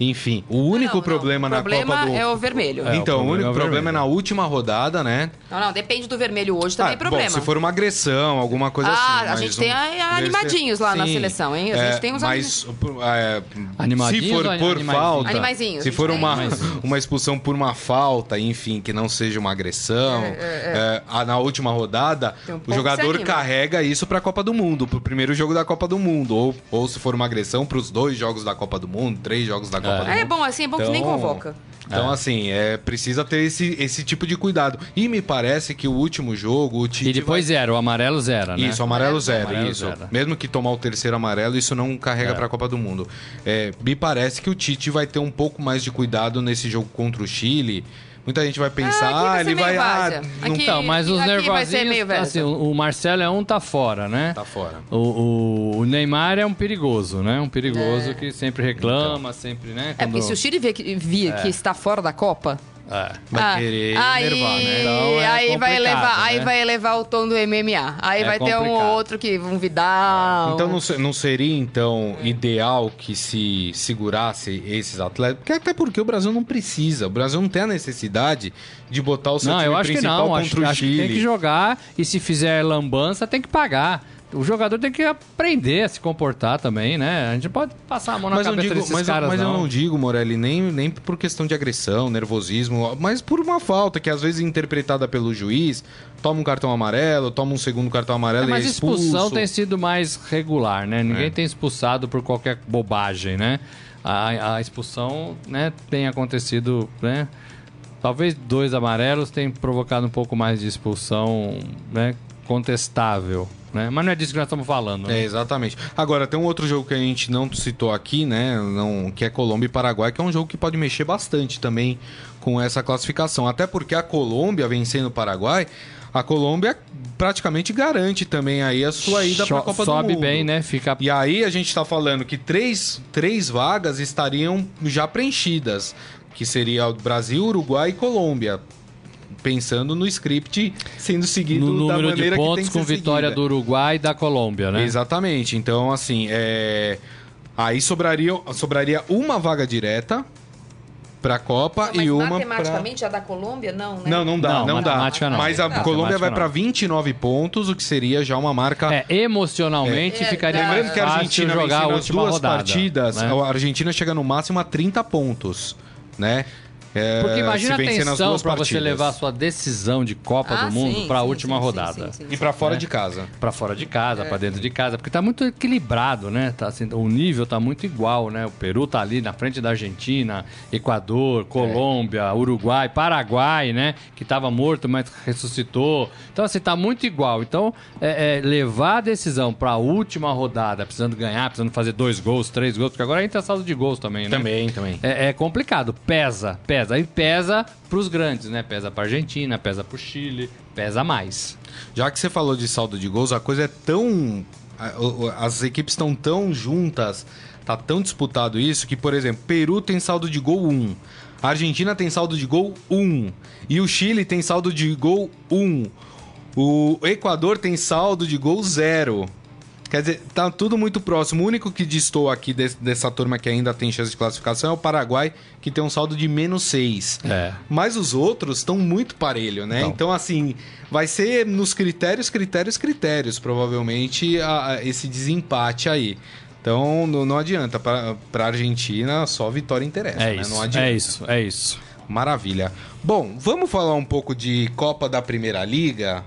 Enfim, o único não, problema não. na problema Copa do... é o vermelho. É, então, o, o único é o problema é na última rodada, né? Não, não, depende do vermelho hoje também ah, é problema. Bom, se for uma agressão, alguma coisa ah, assim. Ah, a gente tem a, animadinhos lá Sim, na seleção, hein? A gente é, tem uns mas, é, animadinhos se for por falta, animaizinhos, se for uma, uma expulsão por uma falta, enfim, que não seja uma agressão, é, é, é. na última rodada, um o jogador carrega isso para a Copa do Mundo, para o primeiro jogo da Copa do Mundo, ou, ou se for uma agressão para os dois jogos da Copa do Mundo, três jogos da Copa Copa é. do Mundo. É bom, assim, é bom que nem então, convoca. Então, é. assim, é, precisa ter esse, esse tipo de cuidado. E me parece que o último jogo, o Tite. E depois zero, o amarelo zero, né? Isso, o amarelo zero, amarelo isso. Zero. Mesmo que tomar o terceiro amarelo, isso não carrega é. para a Copa do Mundo. É, me parece que o Tite vai ter um pouco mais de cuidado nesse jogo contra o Chile Muita gente vai pensar, ah, vai ele vai. Ah, não... Então, mas os nervosinhos. Assim, o Marcelo é um, tá fora, né? Tá fora. O, o, o Neymar é um perigoso, né? Um perigoso é. que sempre reclama, então. sempre, né? Quando... É porque se o Chile vê que, via é. que está fora da Copa, é, vai ah, querer aí, enervar, né? Então é aí, vai elevar, né? aí vai elevar o tom do MMA. Aí é vai complicado. ter um outro que um Vidal. Então não, não seria então ideal que se segurasse esses atletas? Porque até porque o Brasil não precisa. O Brasil não tem a necessidade de botar o seu não, time eu acho principal que não. contra acho, o acho Chile. Que tem que jogar e se fizer lambança tem que pagar o jogador tem que aprender a se comportar também, né? A gente pode passar a mão na mas cabeça digo, desses mas, caras, Mas não. eu não digo, Morelli, nem, nem por questão de agressão, nervosismo, mas por uma falta que às vezes é interpretada pelo juiz, toma um cartão amarelo, toma um segundo cartão amarelo é, mas e é expulso. expulsão tem sido mais regular, né? Ninguém é. tem expulsado por qualquer bobagem, né? A, a expulsão né, tem acontecido, né? Talvez dois amarelos tenham provocado um pouco mais de expulsão, né? Contestável. Né? Mas não é disso que nós estamos falando. Né? É, exatamente. Agora, tem um outro jogo que a gente não citou aqui, né? Não, que é Colômbia e Paraguai, que é um jogo que pode mexer bastante também com essa classificação. Até porque a Colômbia vencendo o Paraguai, a Colômbia praticamente garante também aí a sua ida para a Copa do Mundo. Sobe bem, né? Fica... E aí a gente está falando que três, três vagas estariam já preenchidas, que seria Brasil, Uruguai e Colômbia pensando no script sendo seguido no número da maneira de pontos com vitória do Uruguai e da Colômbia, né? Exatamente. Então, assim, é... aí sobraria, sobraria uma vaga direta para a Copa não, e uma matematicamente pra... a da Colômbia não, né? Não, não dá, não, não dá. Não. Mas a não. Colômbia vai para 29 pontos, o que seria já uma marca É, emocionalmente é. ficaria Lembrando que a Argentina jogar as duas rodada, partidas, né? a Argentina chega no máximo a 30 pontos, né? É, Porque imagina a tensão para você levar a sua decisão de Copa ah, do Mundo para a última sim, rodada. Sim, sim, e para fora é. de casa. Para fora de casa, é. para dentro de casa, porque tá muito equilibrado, né? Tá assim, o nível tá muito igual, né? O Peru tá ali na frente da Argentina, Equador, Colômbia, é. Uruguai, Paraguai, né? Que tava morto, mas ressuscitou. Então assim, tá muito igual. Então, é, é levar a decisão para a última rodada, precisando ganhar, precisando fazer dois gols, três gols, porque agora entra saldo de gols também, né? Também, também. É, é complicado, pesa, pesa pesa. Aí pesa para os grandes, né? Pesa para Argentina, pesa para o Chile, pesa mais. Já que você falou de saldo de gols, a coisa é tão as equipes estão tão juntas, tá tão disputado isso que, por exemplo, Peru tem saldo de gol 1, a Argentina tem saldo de gol 1 e o Chile tem saldo de gol 1. O Equador tem saldo de gol 0. Quer dizer, tá tudo muito próximo. O único que distou aqui de, dessa turma que ainda tem chance de classificação é o Paraguai, que tem um saldo de menos 6. É. Mas os outros estão muito parelho, né? Então. então, assim, vai ser nos critérios, critérios, critérios, provavelmente, a, a, esse desempate aí. Então, não, não adianta. Para a Argentina, só vitória interessa, é né? Isso, não adianta. É isso, é isso. Maravilha. Bom, vamos falar um pouco de Copa da Primeira Liga.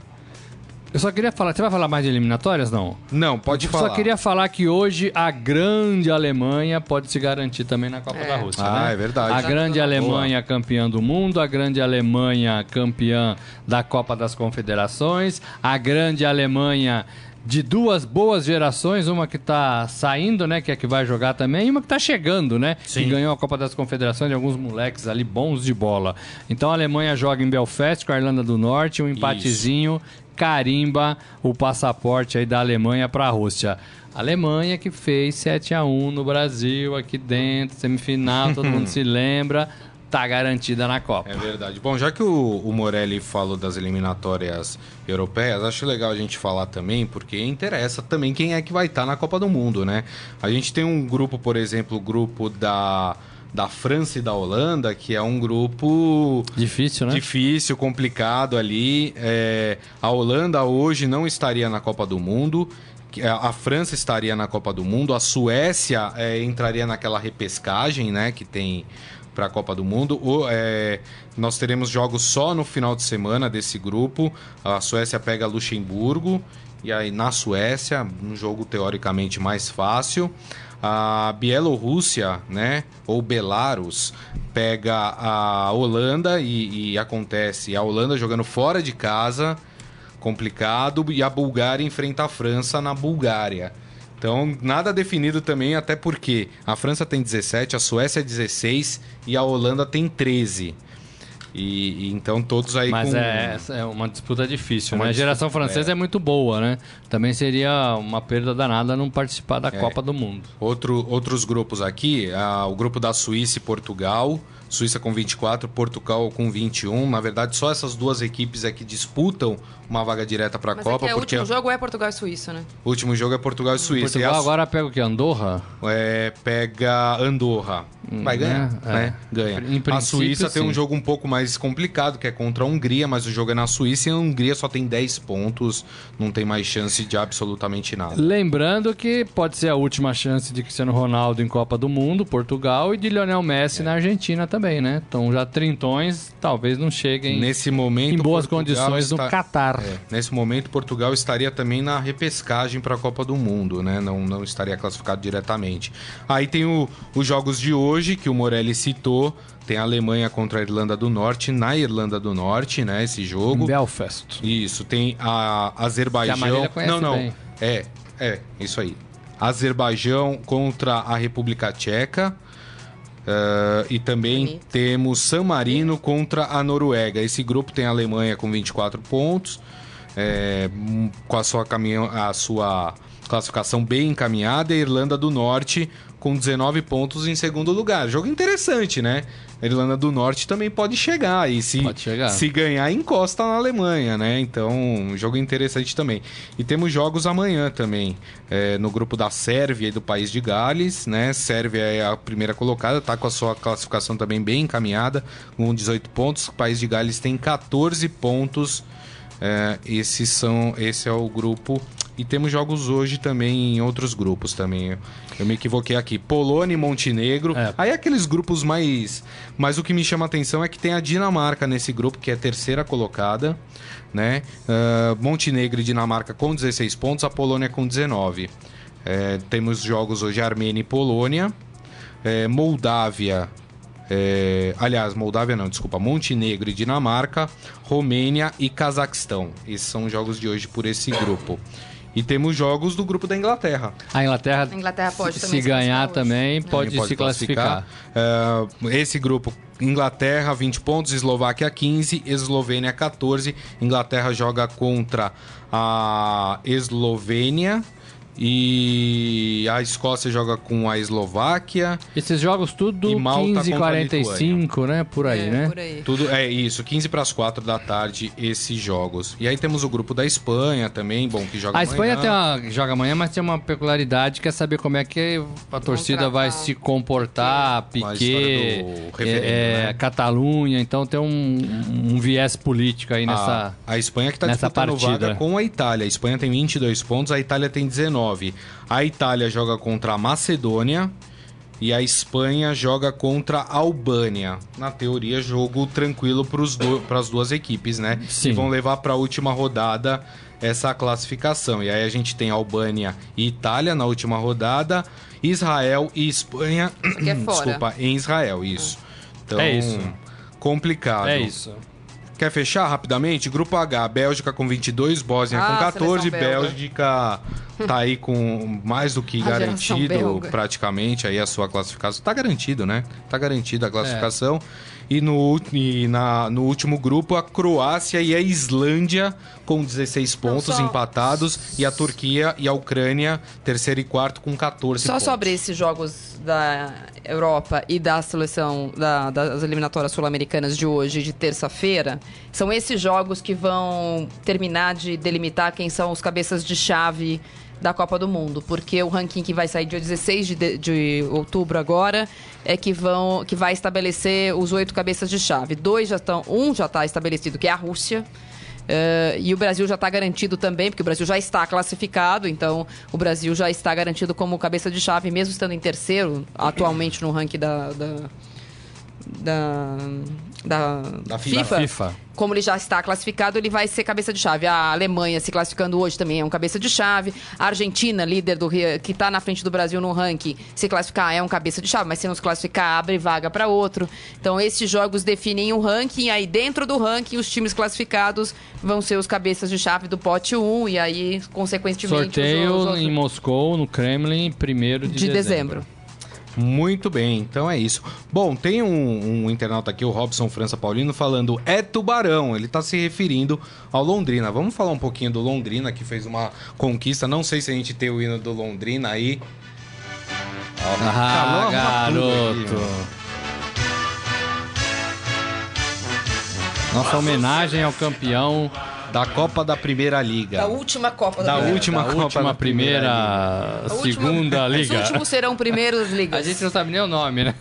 Eu só queria falar, você vai falar mais de eliminatórias, não? Não, pode eu falar. Só queria falar que hoje a grande Alemanha pode se garantir também na Copa é. da Rússia. Ah, né? é verdade. A grande Boa. Alemanha campeã do mundo, a grande Alemanha campeã da Copa das Confederações, a grande Alemanha de duas boas gerações, uma que está saindo, né, que é que vai jogar também, e uma que está chegando, né, Sim. que ganhou a Copa das Confederações de alguns moleques ali bons de bola. Então a Alemanha joga em Belfast com a Irlanda do Norte, um empatezinho Isso carimba o passaporte aí da Alemanha para a Rússia. Alemanha que fez 7 a 1 no Brasil, aqui dentro, semifinal, todo mundo se lembra, tá garantida na Copa. É verdade. Bom, já que o, o Morelli falou das eliminatórias europeias, acho legal a gente falar também, porque interessa também quem é que vai estar tá na Copa do Mundo, né? A gente tem um grupo, por exemplo, o grupo da da França e da Holanda, que é um grupo difícil, né? Difícil, complicado ali. É, a Holanda hoje não estaria na Copa do Mundo. É, a França estaria na Copa do Mundo, a Suécia é, entraria naquela repescagem, né, que tem para a Copa do Mundo. O, é, nós teremos jogos só no final de semana desse grupo. A Suécia pega Luxemburgo e aí na Suécia, um jogo teoricamente mais fácil. A Bielorrússia, né, ou Belarus, pega a Holanda e, e acontece a Holanda jogando fora de casa, complicado, e a Bulgária enfrenta a França na Bulgária. Então, nada definido também, até porque a França tem 17, a Suécia 16 e a Holanda tem 13. E, e, então todos aí Mas com... é, é uma disputa difícil, uma né? A geração francesa é. é. muito boa, né? Também seria uma perda danada não participar da é. Copa do Mundo. Outro, outros grupos aqui, ah, o grupo da Suíça e Portugal, Suíça com 24, Portugal com 21. Na verdade, só essas duas equipes é que disputam uma vaga direta para a Copa. É que o último jogo é Portugal e Suíça, né? O último jogo é Portugal e Suíça. Portugal e a... agora pega o que? Andorra? É, pega Andorra. Hum, Vai ganhar, é, né? É. Ganha. a Suíça sim. tem um jogo um pouco mais complicado, que é contra a Hungria, mas o jogo é na Suíça e a Hungria só tem 10 pontos, não tem mais chance de absolutamente nada. Lembrando que pode ser a última chance de Cristiano Ronaldo em Copa do Mundo, Portugal, e de Lionel Messi é. na Argentina também, né? Então já trintões talvez não cheguem Nesse momento, em boas Portugal condições está... no Catar. É, nesse momento, Portugal estaria também na repescagem para a Copa do Mundo, né? Não, não estaria classificado diretamente. Aí tem o, os jogos de hoje, que o Morelli citou. Tem a Alemanha contra a Irlanda do Norte, na Irlanda do Norte, né? Esse jogo. Em Belfast. Isso. Tem a Azerbaijão. A não, não. Bem. É, é, isso aí. Azerbaijão contra a República Tcheca. Uh, e também Bonito. temos San Marino contra a Noruega. Esse grupo tem a Alemanha com 24 pontos, é, com a sua, caminhão, a sua classificação bem encaminhada, e a Irlanda do Norte com 19 pontos em segundo lugar. Jogo interessante, né? A Irlanda do Norte também pode chegar e se, chegar. se ganhar encosta na Alemanha, né? Então, um jogo interessante também. E temos jogos amanhã também, é, no grupo da Sérvia e do País de Gales, né? Sérvia é a primeira colocada, tá com a sua classificação também bem encaminhada, com 18 pontos. O País de Gales tem 14 pontos. É, esses são, esse é o grupo e temos jogos hoje também em outros grupos também. Eu me equivoquei aqui. Polônia e Montenegro. É. Aí aqueles grupos mais. Mas o que me chama a atenção é que tem a Dinamarca nesse grupo, que é a terceira colocada. Né? Uh, Montenegro e Dinamarca com 16 pontos, a Polônia com 19. É, temos jogos hoje Armênia e Polônia. É, Moldávia é, aliás, Moldávia não, desculpa, Montenegro e Dinamarca, Romênia e Cazaquistão. Esses são os jogos de hoje por esse grupo. E temos jogos do grupo da Inglaterra. A Inglaterra, a Inglaterra pode se, se ganhar também, pode, pode se classificar. classificar. Uh, esse grupo, Inglaterra 20 pontos, Eslováquia 15, Eslovênia 14. Inglaterra joga contra a Eslovênia e a Escócia joga com a Eslováquia. Esses jogos tudo 15h45, né? Por aí, é, né? Por aí. Tudo, é isso, 15 para as 4 da tarde esses jogos. E aí temos o grupo da Espanha também, bom, que joga a amanhã. A Espanha tem uma, joga amanhã, mas tem uma peculiaridade que é saber como é que a torcida vai se comportar, Piquet, é, né? Catalunha, então tem um, um viés político aí nessa A, a Espanha que está disputando partida. vaga com a Itália. A Espanha tem 22 pontos, a Itália tem 19. 19. A Itália joga contra a Macedônia e a Espanha joga contra a Albânia. Na teoria, jogo tranquilo para as duas equipes, né? Sim. E vão levar para a última rodada essa classificação. E aí a gente tem Albânia e Itália na última rodada, Israel e Espanha. é fora. Desculpa, em Israel, isso. Então, é isso. Complicado. É isso. Quer fechar rapidamente? Grupo H, Bélgica com 22, Bósnia ah, com 14, Bélgica tá aí com mais do que a garantido praticamente aí a sua classificação. Tá garantido, né? Tá garantida a classificação. É. E, no, e na, no último grupo, a Croácia e a Islândia com 16 pontos Não, só... empatados. E a Turquia e a Ucrânia, terceiro e quarto, com 14 só pontos. Só sobre esses jogos da Europa e da seleção da, das eliminatórias sul-americanas de hoje, de terça-feira, são esses jogos que vão terminar de delimitar quem são os cabeças de chave da Copa do Mundo, porque o ranking que vai sair dia 16 de, de outubro agora é que vão que vai estabelecer os oito cabeças de chave. Dois já estão, um já está estabelecido, que é a Rússia. Uh, e o Brasil já está garantido também, porque o Brasil já está classificado, então o Brasil já está garantido como cabeça de chave, mesmo estando em terceiro atualmente no ranking da, da, da da, da FIFA, FIFA, como ele já está classificado, ele vai ser cabeça de chave. A Alemanha se classificando hoje também é um cabeça de chave. A Argentina, líder do que está na frente do Brasil no ranking, se classificar é um cabeça de chave, mas se não se classificar, abre vaga para outro. Então, esses jogos definem um ranking, aí dentro do ranking, os times classificados vão ser os cabeças de chave do pote 1, e aí, consequentemente. Sorteio os, os, os... em Moscou, no Kremlin, primeiro de, de dezembro. dezembro. Muito bem, então é isso. Bom, tem um, um, internauta aqui, o Robson França Paulino, falando é tubarão. Ele está se referindo ao Londrina. Vamos falar um pouquinho do Londrina, que fez uma conquista. Não sei se a gente tem o hino do Londrina aí. Ah, garoto. Nossa homenagem ao campeão da Copa da Primeira Liga. Da última Copa da, da Primeira última da Copa última da Primeira, primeira Segunda Liga. Os últimos serão primeiros ligas. A gente não sabe nem o nome, né?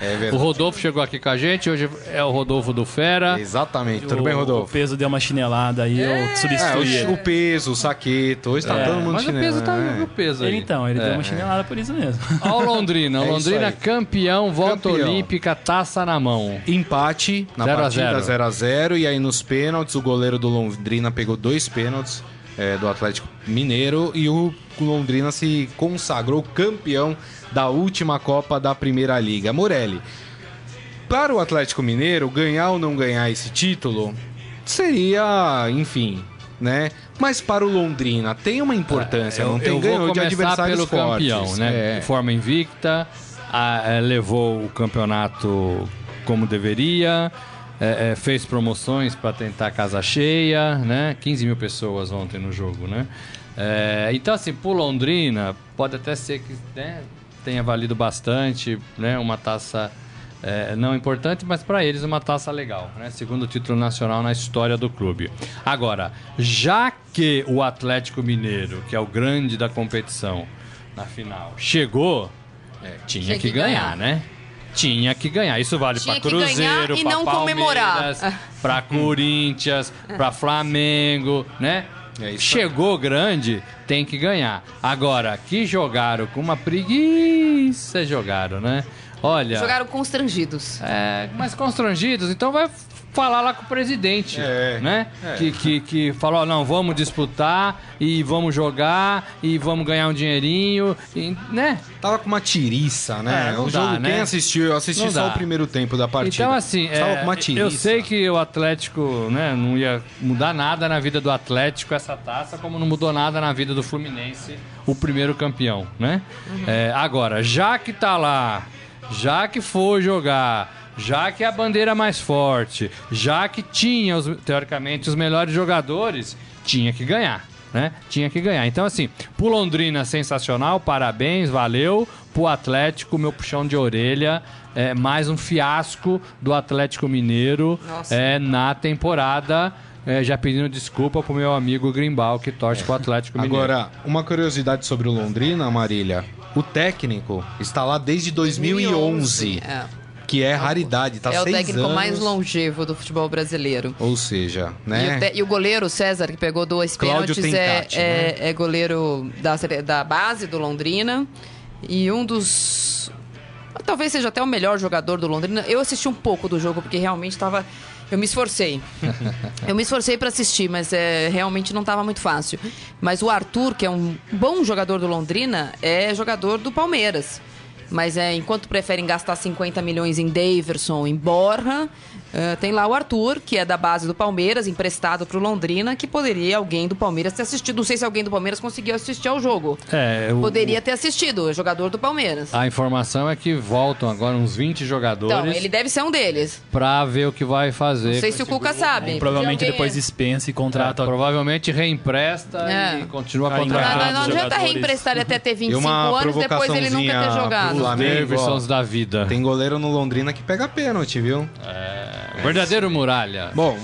É. O Rodolfo chegou aqui com a gente, hoje é o Rodolfo do Fera. Exatamente. Tudo o, bem, Rodolfo? O peso deu uma chinelada aí, é, eu substituí é, o, o, peso, o saqueto, hoje tá é, todo mundo mas chinelado. Mas o peso tá no peso aí. Ele, então, ele deu uma é. chinelada por isso mesmo. Ó o Londrina, o é Londrina campeão, volta campeão. olímpica, taça na mão. Empate na zero partida 0 a 0 e aí nos pênaltis o goleiro do Londrina pegou dois pênaltis é, do Atlético Mineiro e o Londrina se consagrou campeão da última Copa da Primeira Liga. Morelli, para o Atlético Mineiro, ganhar ou não ganhar esse título seria, enfim, né? Mas para o Londrina tem uma importância, é, eu, não tem ganho de adversários pelo fortes. campeão, né? É. De forma invicta, a, a, é, levou o campeonato como deveria, é, é, fez promoções para tentar casa cheia, né? 15 mil pessoas ontem no jogo, né? É, então, assim, por Londrina, pode até ser que né, tenha valido bastante, né? Uma taça é, não importante, mas para eles uma taça legal, né? Segundo título nacional na história do clube. Agora, já que o Atlético Mineiro, que é o grande da competição na final, chegou, é, tinha que, que ganhar, ganhar, né? tinha que ganhar. Isso vale para Cruzeiro, para Palmeiras, para Corinthians, para Flamengo, né? É Chegou grande, tem que ganhar. Agora, que jogaram com uma preguiça, jogaram, né? Olha. Jogaram constrangidos. É, mas constrangidos, então vai falar lá com o presidente, é, né? É. Que, que, que falou, não, vamos disputar e vamos jogar e vamos ganhar um dinheirinho, e, né? Tava com uma tiriça, né? É, o jogo, dá, né? quem assistiu, eu assisti não só dá. o primeiro tempo da partida. Então, assim, é, eu sei que o Atlético, né, não ia mudar nada na vida do Atlético essa taça, como não mudou nada na vida do Fluminense, o primeiro campeão, né? Uhum. É, agora, já que tá lá, já que for jogar já que é a bandeira mais forte, já que tinha, os, teoricamente, os melhores jogadores, tinha que ganhar. Né? Tinha que ganhar. Então, assim, pro Londrina, sensacional, parabéns, valeu. Pro Atlético, meu puxão de orelha. É, mais um fiasco do Atlético Mineiro é, na temporada. É, já pedindo desculpa pro meu amigo Grimbal, que torce pro Atlético Mineiro. Agora, uma curiosidade sobre o Londrina, Marília. O técnico está lá desde 2011. 2011. É que é raridade, tá É o técnico anos. mais longevo do futebol brasileiro. Ou seja, né? E o, te... e o goleiro César, que pegou dois pênaltis, é, é, né? é, goleiro da, da base do Londrina. E um dos. Talvez seja até o melhor jogador do Londrina. Eu assisti um pouco do jogo, porque realmente estava. Eu me esforcei. eu me esforcei para assistir, mas é, realmente não estava muito fácil. Mas o Arthur, que é um bom jogador do Londrina, é jogador do Palmeiras. Mas é, enquanto preferem gastar 50 milhões em Daverson, em Borra, Uh, tem lá o Arthur, que é da base do Palmeiras, emprestado para o Londrina, que poderia alguém do Palmeiras ter assistido. Não sei se alguém do Palmeiras conseguiu assistir ao jogo. É, o, poderia ter assistido, jogador do Palmeiras. A informação é que voltam agora uns 20 jogadores. Então, ele deve ser um deles. Para ver o que vai fazer. Não sei se o Cuca grupo. sabe. provavelmente depois dispensa e contrata. É, provavelmente reempresta é. e continua a contratando. Não, não, não adianta reemprestar ele até ter 25 anos, depois ele nunca ter jogado. Os da vida. Tem goleiro no Londrina que pega pênalti, viu? É. Verdadeiro Muralha. Bom,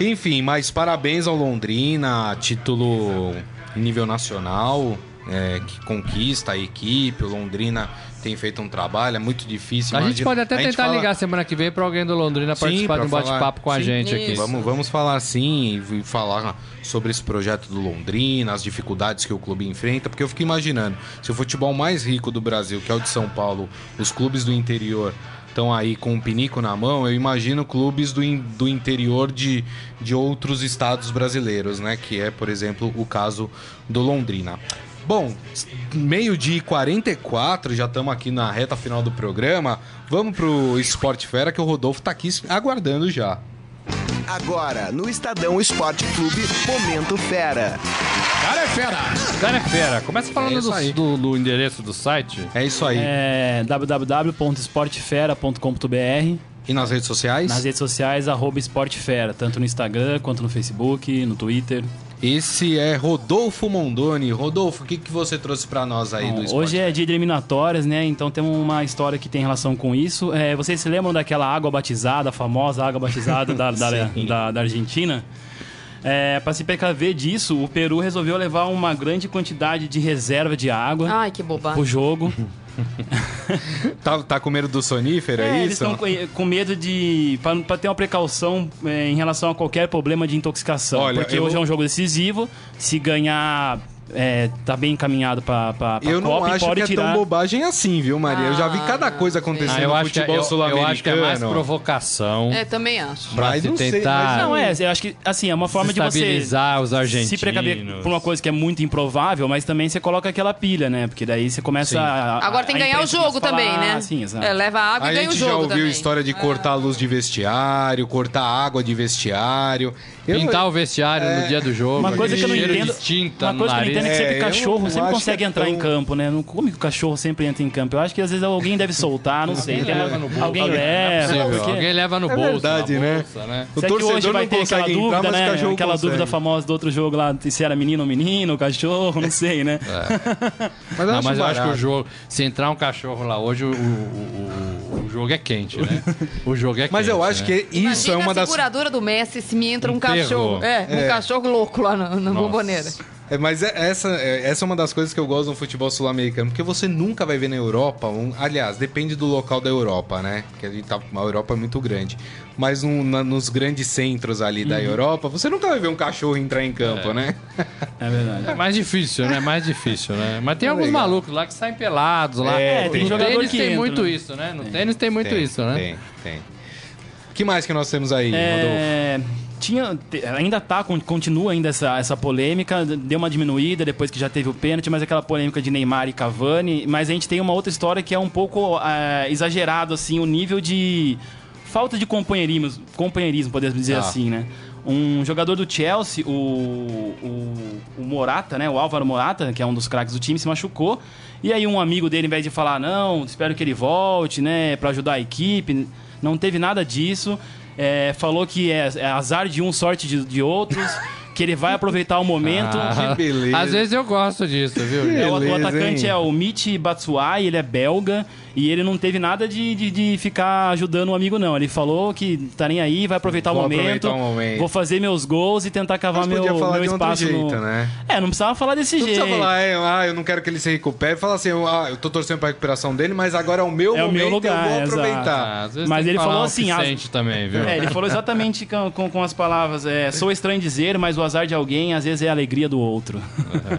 enfim, mas parabéns ao Londrina, título em nível nacional, é, que conquista a equipe. O Londrina tem feito um trabalho, é muito difícil. A gente pode até tentar fala... ligar semana que vem para alguém do Londrina sim, participar de um bate-papo com sim, a gente aqui. Vamos, vamos falar sim e falar sobre esse projeto do Londrina, as dificuldades que o clube enfrenta, porque eu fico imaginando, se o futebol mais rico do Brasil, que é o de São Paulo, os clubes do interior estão aí com o pinico na mão, eu imagino clubes do, in, do interior de, de outros estados brasileiros, né? Que é, por exemplo, o caso do Londrina. Bom, meio-dia e 44, já estamos aqui na reta final do programa. Vamos pro Esporte Fera, que o Rodolfo está aqui aguardando já. Agora, no Estadão Esporte Clube, Momento Fera. Cara é fera! Cara é fera. Começa falando é do, do, do, endereço do site. É isso aí. É www.esportefera.com.br E nas redes sociais? Nas redes sociais, arroba Esportefera, tanto no Instagram quanto no Facebook, no Twitter. Esse é Rodolfo Mondoni. Rodolfo, o que, que você trouxe para nós aí Bom, do esporte? Hoje é dia de eliminatórias, né? Então temos uma história que tem relação com isso. É, vocês se lembram daquela água batizada, a famosa água batizada da, da, da, da, Argentina? É, para se precaver disso, o Peru resolveu levar uma grande quantidade de reserva de água Ai, que bobagem. pro jogo. tá, tá com medo do sonífero, é, é isso? Eles estão com, medo de. para ter uma precaução é, em relação a qualquer problema de intoxicação. Olha, porque hoje é um jogo decisivo. Se ganhar é, tá bem encaminhado pra, pra, pra eu Copa não acho pode que tirar... é tão bobagem assim, viu, Maria? Ah, eu já vi cada coisa acontecendo ah, no futebol sul-americano. Eu acho que é mais provocação. É, também acho. Pra mas se tentar... Sei, não, é, eu acho que, assim, é uma forma de você... os argentinos. Se precaver por uma coisa que é muito improvável, mas também você coloca aquela pilha, né? Porque daí você começa a, Agora tem que ganhar o jogo também, né? Assim, é, leva água a e ganha o jogo A gente já ouviu também. história de cortar a luz de vestiário, cortar a água de vestiário. Pintar o vestiário é... no dia do jogo. Uma coisa que eu não entendo, uma coisa que eu não entendo é que sempre cachorro cachorro sempre consegue entrar tão... em campo, né? Não como que o cachorro sempre entra em campo? Eu acho que às vezes alguém deve soltar, não sei. Alguém leva no bolso. Alguém, alguém leva. É porque... Alguém leva no é bolso. Verdade, né? Bolsa, né? O Será que hoje vai ter aquela dúvida, entrar, né? Aquela consegue. dúvida famosa do outro jogo lá, se era menino ou menino, cachorro, não sei, né? É. Mas, eu, não, mas eu acho que o jogo, se entrar um cachorro lá hoje, o, o, o, o jogo é quente, né? O jogo é quente. Mas eu acho né? que isso Imagina é uma das. a seguradora do Messi se me entra um, um cachorro. É, um é. cachorro louco lá na, na bomboneira. É, mas é, essa, é, essa é uma das coisas que eu gosto no futebol sul-americano, porque você nunca vai ver na Europa, um, aliás, depende do local da Europa, né? Que a gente tá, a Europa é muito grande. Mas um, na, nos grandes centros ali da uhum. Europa, você nunca vai ver um cachorro entrar em campo, é. né? É verdade. É mais difícil, né? Mais difícil, né? Mas tem é alguns legal. malucos lá que saem pelados lá. É, tem, tem jogadores que tem entra, muito né? isso, né? No tênis tem muito tem, isso, né? Tem, tem. O que mais que nós temos aí, é... Rodolfo? Tinha ainda tá continua ainda essa, essa polêmica deu uma diminuída depois que já teve o pênalti mas aquela polêmica de Neymar e Cavani mas a gente tem uma outra história que é um pouco é, exagerado assim o nível de falta de companheirismo companheirismo podemos dizer ah. assim né? Um jogador do Chelsea o, o, o Morata né? O Álvaro Morata que é um dos craques do time se machucou. E aí um amigo dele, em vez de falar, não, espero que ele volte, né, para ajudar a equipe, não teve nada disso é, falou que é, é, azar de um, sorte de, de outros. que ele vai aproveitar o momento. Ah, que beleza. Às vezes eu gosto disso, viu? Beleza, o, o, atacante hein? é o Michi Batsuai, ele é belga. E ele não teve nada de, de, de, ficar ajudando o amigo, não. Ele falou que tá nem aí, vai aproveitar, o momento, aproveitar o momento, vou fazer meus gols e tentar cavar Mas meu, falar meu de espaço. Jeito, no... né? É, não precisava falar desse não jeito. Não precisava falar, ah, eu não quero que ele se recupere. Fala assim, ah, eu tô torcendo pra recuperação dele, mas agora é o meu é momento, o meu lugar, eu vou aproveitar. Ah, mas ele falou assim... As... também, viu? É, ele falou exatamente com, com, com as palavras, é, sou estranho dizer, mas o azar de alguém às vezes é a alegria do outro.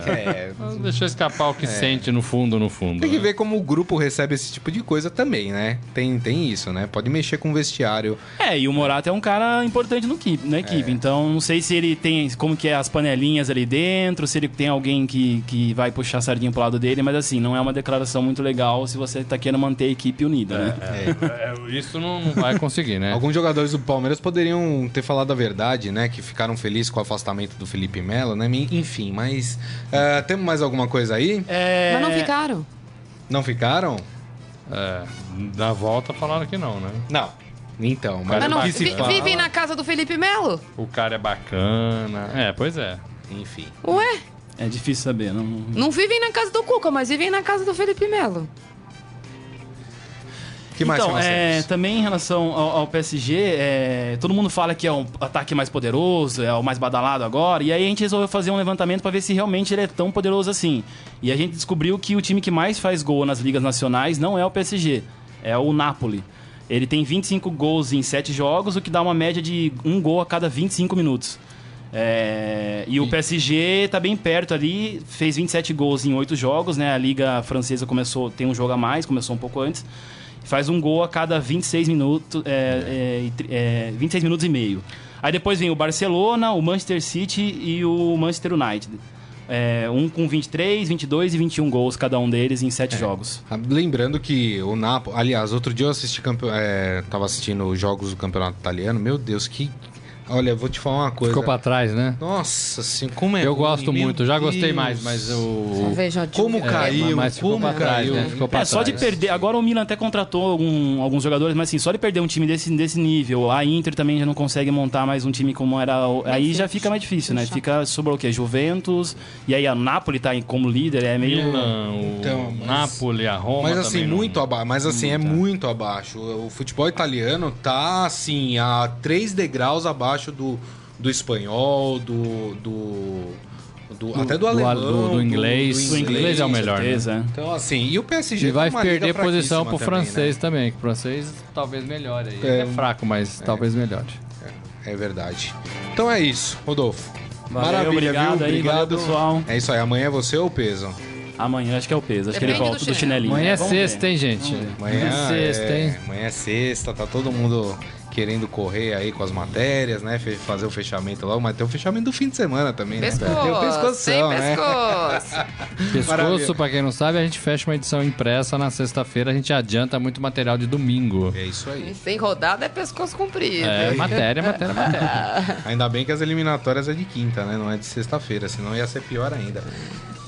É. Deixa escapar o que é. sente no fundo, no fundo. Tem que né? ver como o grupo recebe esse tipo de coisa também, né? Tem, tem isso, né? Pode mexer com o vestiário. É, e o Morata é um cara importante no equipe, na equipe. É. Então, não sei se ele tem como que é as panelinhas ali dentro, se ele tem alguém que, que vai puxar a sardinha pro lado dele, mas assim, não é uma declaração muito legal se você tá querendo manter a equipe unida, né? É, é. isso não, não, vai conseguir, né? Alguns jogadores do Palmeiras poderiam ter falado a verdade, né? Que ficaram felizes com o afastamento do Felipe Melo, né? Enfim, mas uh, temos mais alguma coisa aí? É... Mas não ficaram. Não ficaram? É, da volta falaram que não, né? Não. Então, mas, mas não, que se vi, fala... Vivem na casa do Felipe Melo? O cara é bacana. É, pois é. Enfim. Ué? É difícil saber. Não, não vivem na casa do Cuca, mas vivem na casa do Felipe Melo que mais então, é, também em relação ao, ao PSG, é, todo mundo fala que é o ataque mais poderoso, é o mais badalado agora, e aí a gente resolveu fazer um levantamento para ver se realmente ele é tão poderoso assim. E a gente descobriu que o time que mais faz gol nas ligas nacionais não é o PSG, é o Napoli. Ele tem 25 gols em 7 jogos, o que dá uma média de um gol a cada 25 minutos. É, e o PSG está bem perto ali, fez 27 gols em 8 jogos, né? A liga francesa começou, tem um jogo a mais, começou um pouco antes. Faz um gol a cada 26 minutos, é, é, é, 26 minutos e meio. Aí depois vem o Barcelona, o Manchester City e o Manchester United. É, um com 23, 22 e 21 gols cada um deles em sete é. jogos. Ah, lembrando que o Napoli... Aliás, outro dia eu assisti... Campe... É, tava assistindo os jogos do Campeonato Italiano. Meu Deus, que Olha, vou te falar uma coisa. Ficou pra trás, né? Nossa, assim, como é Eu ruim, gosto muito, já Deus. gostei mais, mas o. Como caiu, é, mas como caiu. Trás, né? Ficou pra é, trás. só de perder. Agora o Milan até contratou algum, alguns jogadores, mas assim, só de perder um time desse, desse nível. A Inter também já não consegue montar mais um time como era. Aí já fica mais difícil, né? Fica sobre o quê? Juventus. E aí a Napoli tá como líder, é meio. Milan, o então, mas... Napoli, a Roma. Mas assim, muito abaixo. Mas assim, é muito abaixo. O futebol italiano tá assim, a três degraus abaixo do do espanhol, do. do do, até do, do alemão, do, do, inglês. Do, inglês. inglês é o melhor, né? Então, assim, e o PSG e vai perder posição pro também, francês né? também, que o francês talvez melhore. É, é fraco, mas é, talvez melhore. É, é, verdade. Então é isso, Rodolfo. Valeu, Maravilha, obrigado viu? Aí, obrigado, valeu, pessoal. É isso aí, amanhã é você ou o peso? Amanhã acho que é o peso, acho Depende que ele volta do, do chinelinho. Amanhã é sexta, hein, gente? Amanhã é sexta, hein? Amanhã é sexta, tá todo mundo querendo correr aí com as matérias, né? Fazer o fechamento logo, mas tem o fechamento do fim de semana também, pescoço, né? Tem o pescoção, né? Pescoço. pescoço, pra quem não sabe, a gente fecha uma edição impressa na sexta-feira, a gente adianta muito material de domingo. É isso aí. sem rodada é pescoço comprido. É, matéria, matéria, matéria. Ainda bem que as eliminatórias é de quinta, né? Não é de sexta-feira, senão ia ser pior ainda.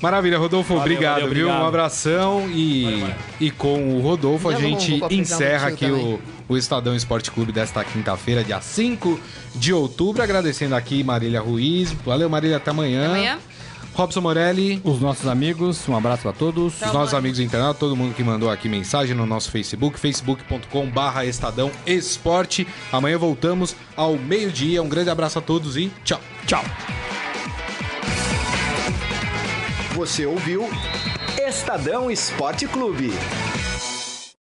Maravilha, Rodolfo, valeu, obrigado, valeu, viu? Obrigado. Um abração e, valeu, e com o Rodolfo a gente encerra aqui o, o Estadão Esporte Clube desta quinta-feira, dia 5 de outubro. Agradecendo aqui Marília Ruiz. Valeu, Marília, até amanhã. Até amanhã. Robson Morelli. Os nossos amigos, um abraço a todos. Os nossos amigos internautas, todo mundo que mandou aqui mensagem no nosso Facebook, facebook.com/barra Estadão Esporte. Amanhã voltamos ao meio-dia. Um grande abraço a todos e tchau. Tchau. Você ouviu Estadão Esporte Clube.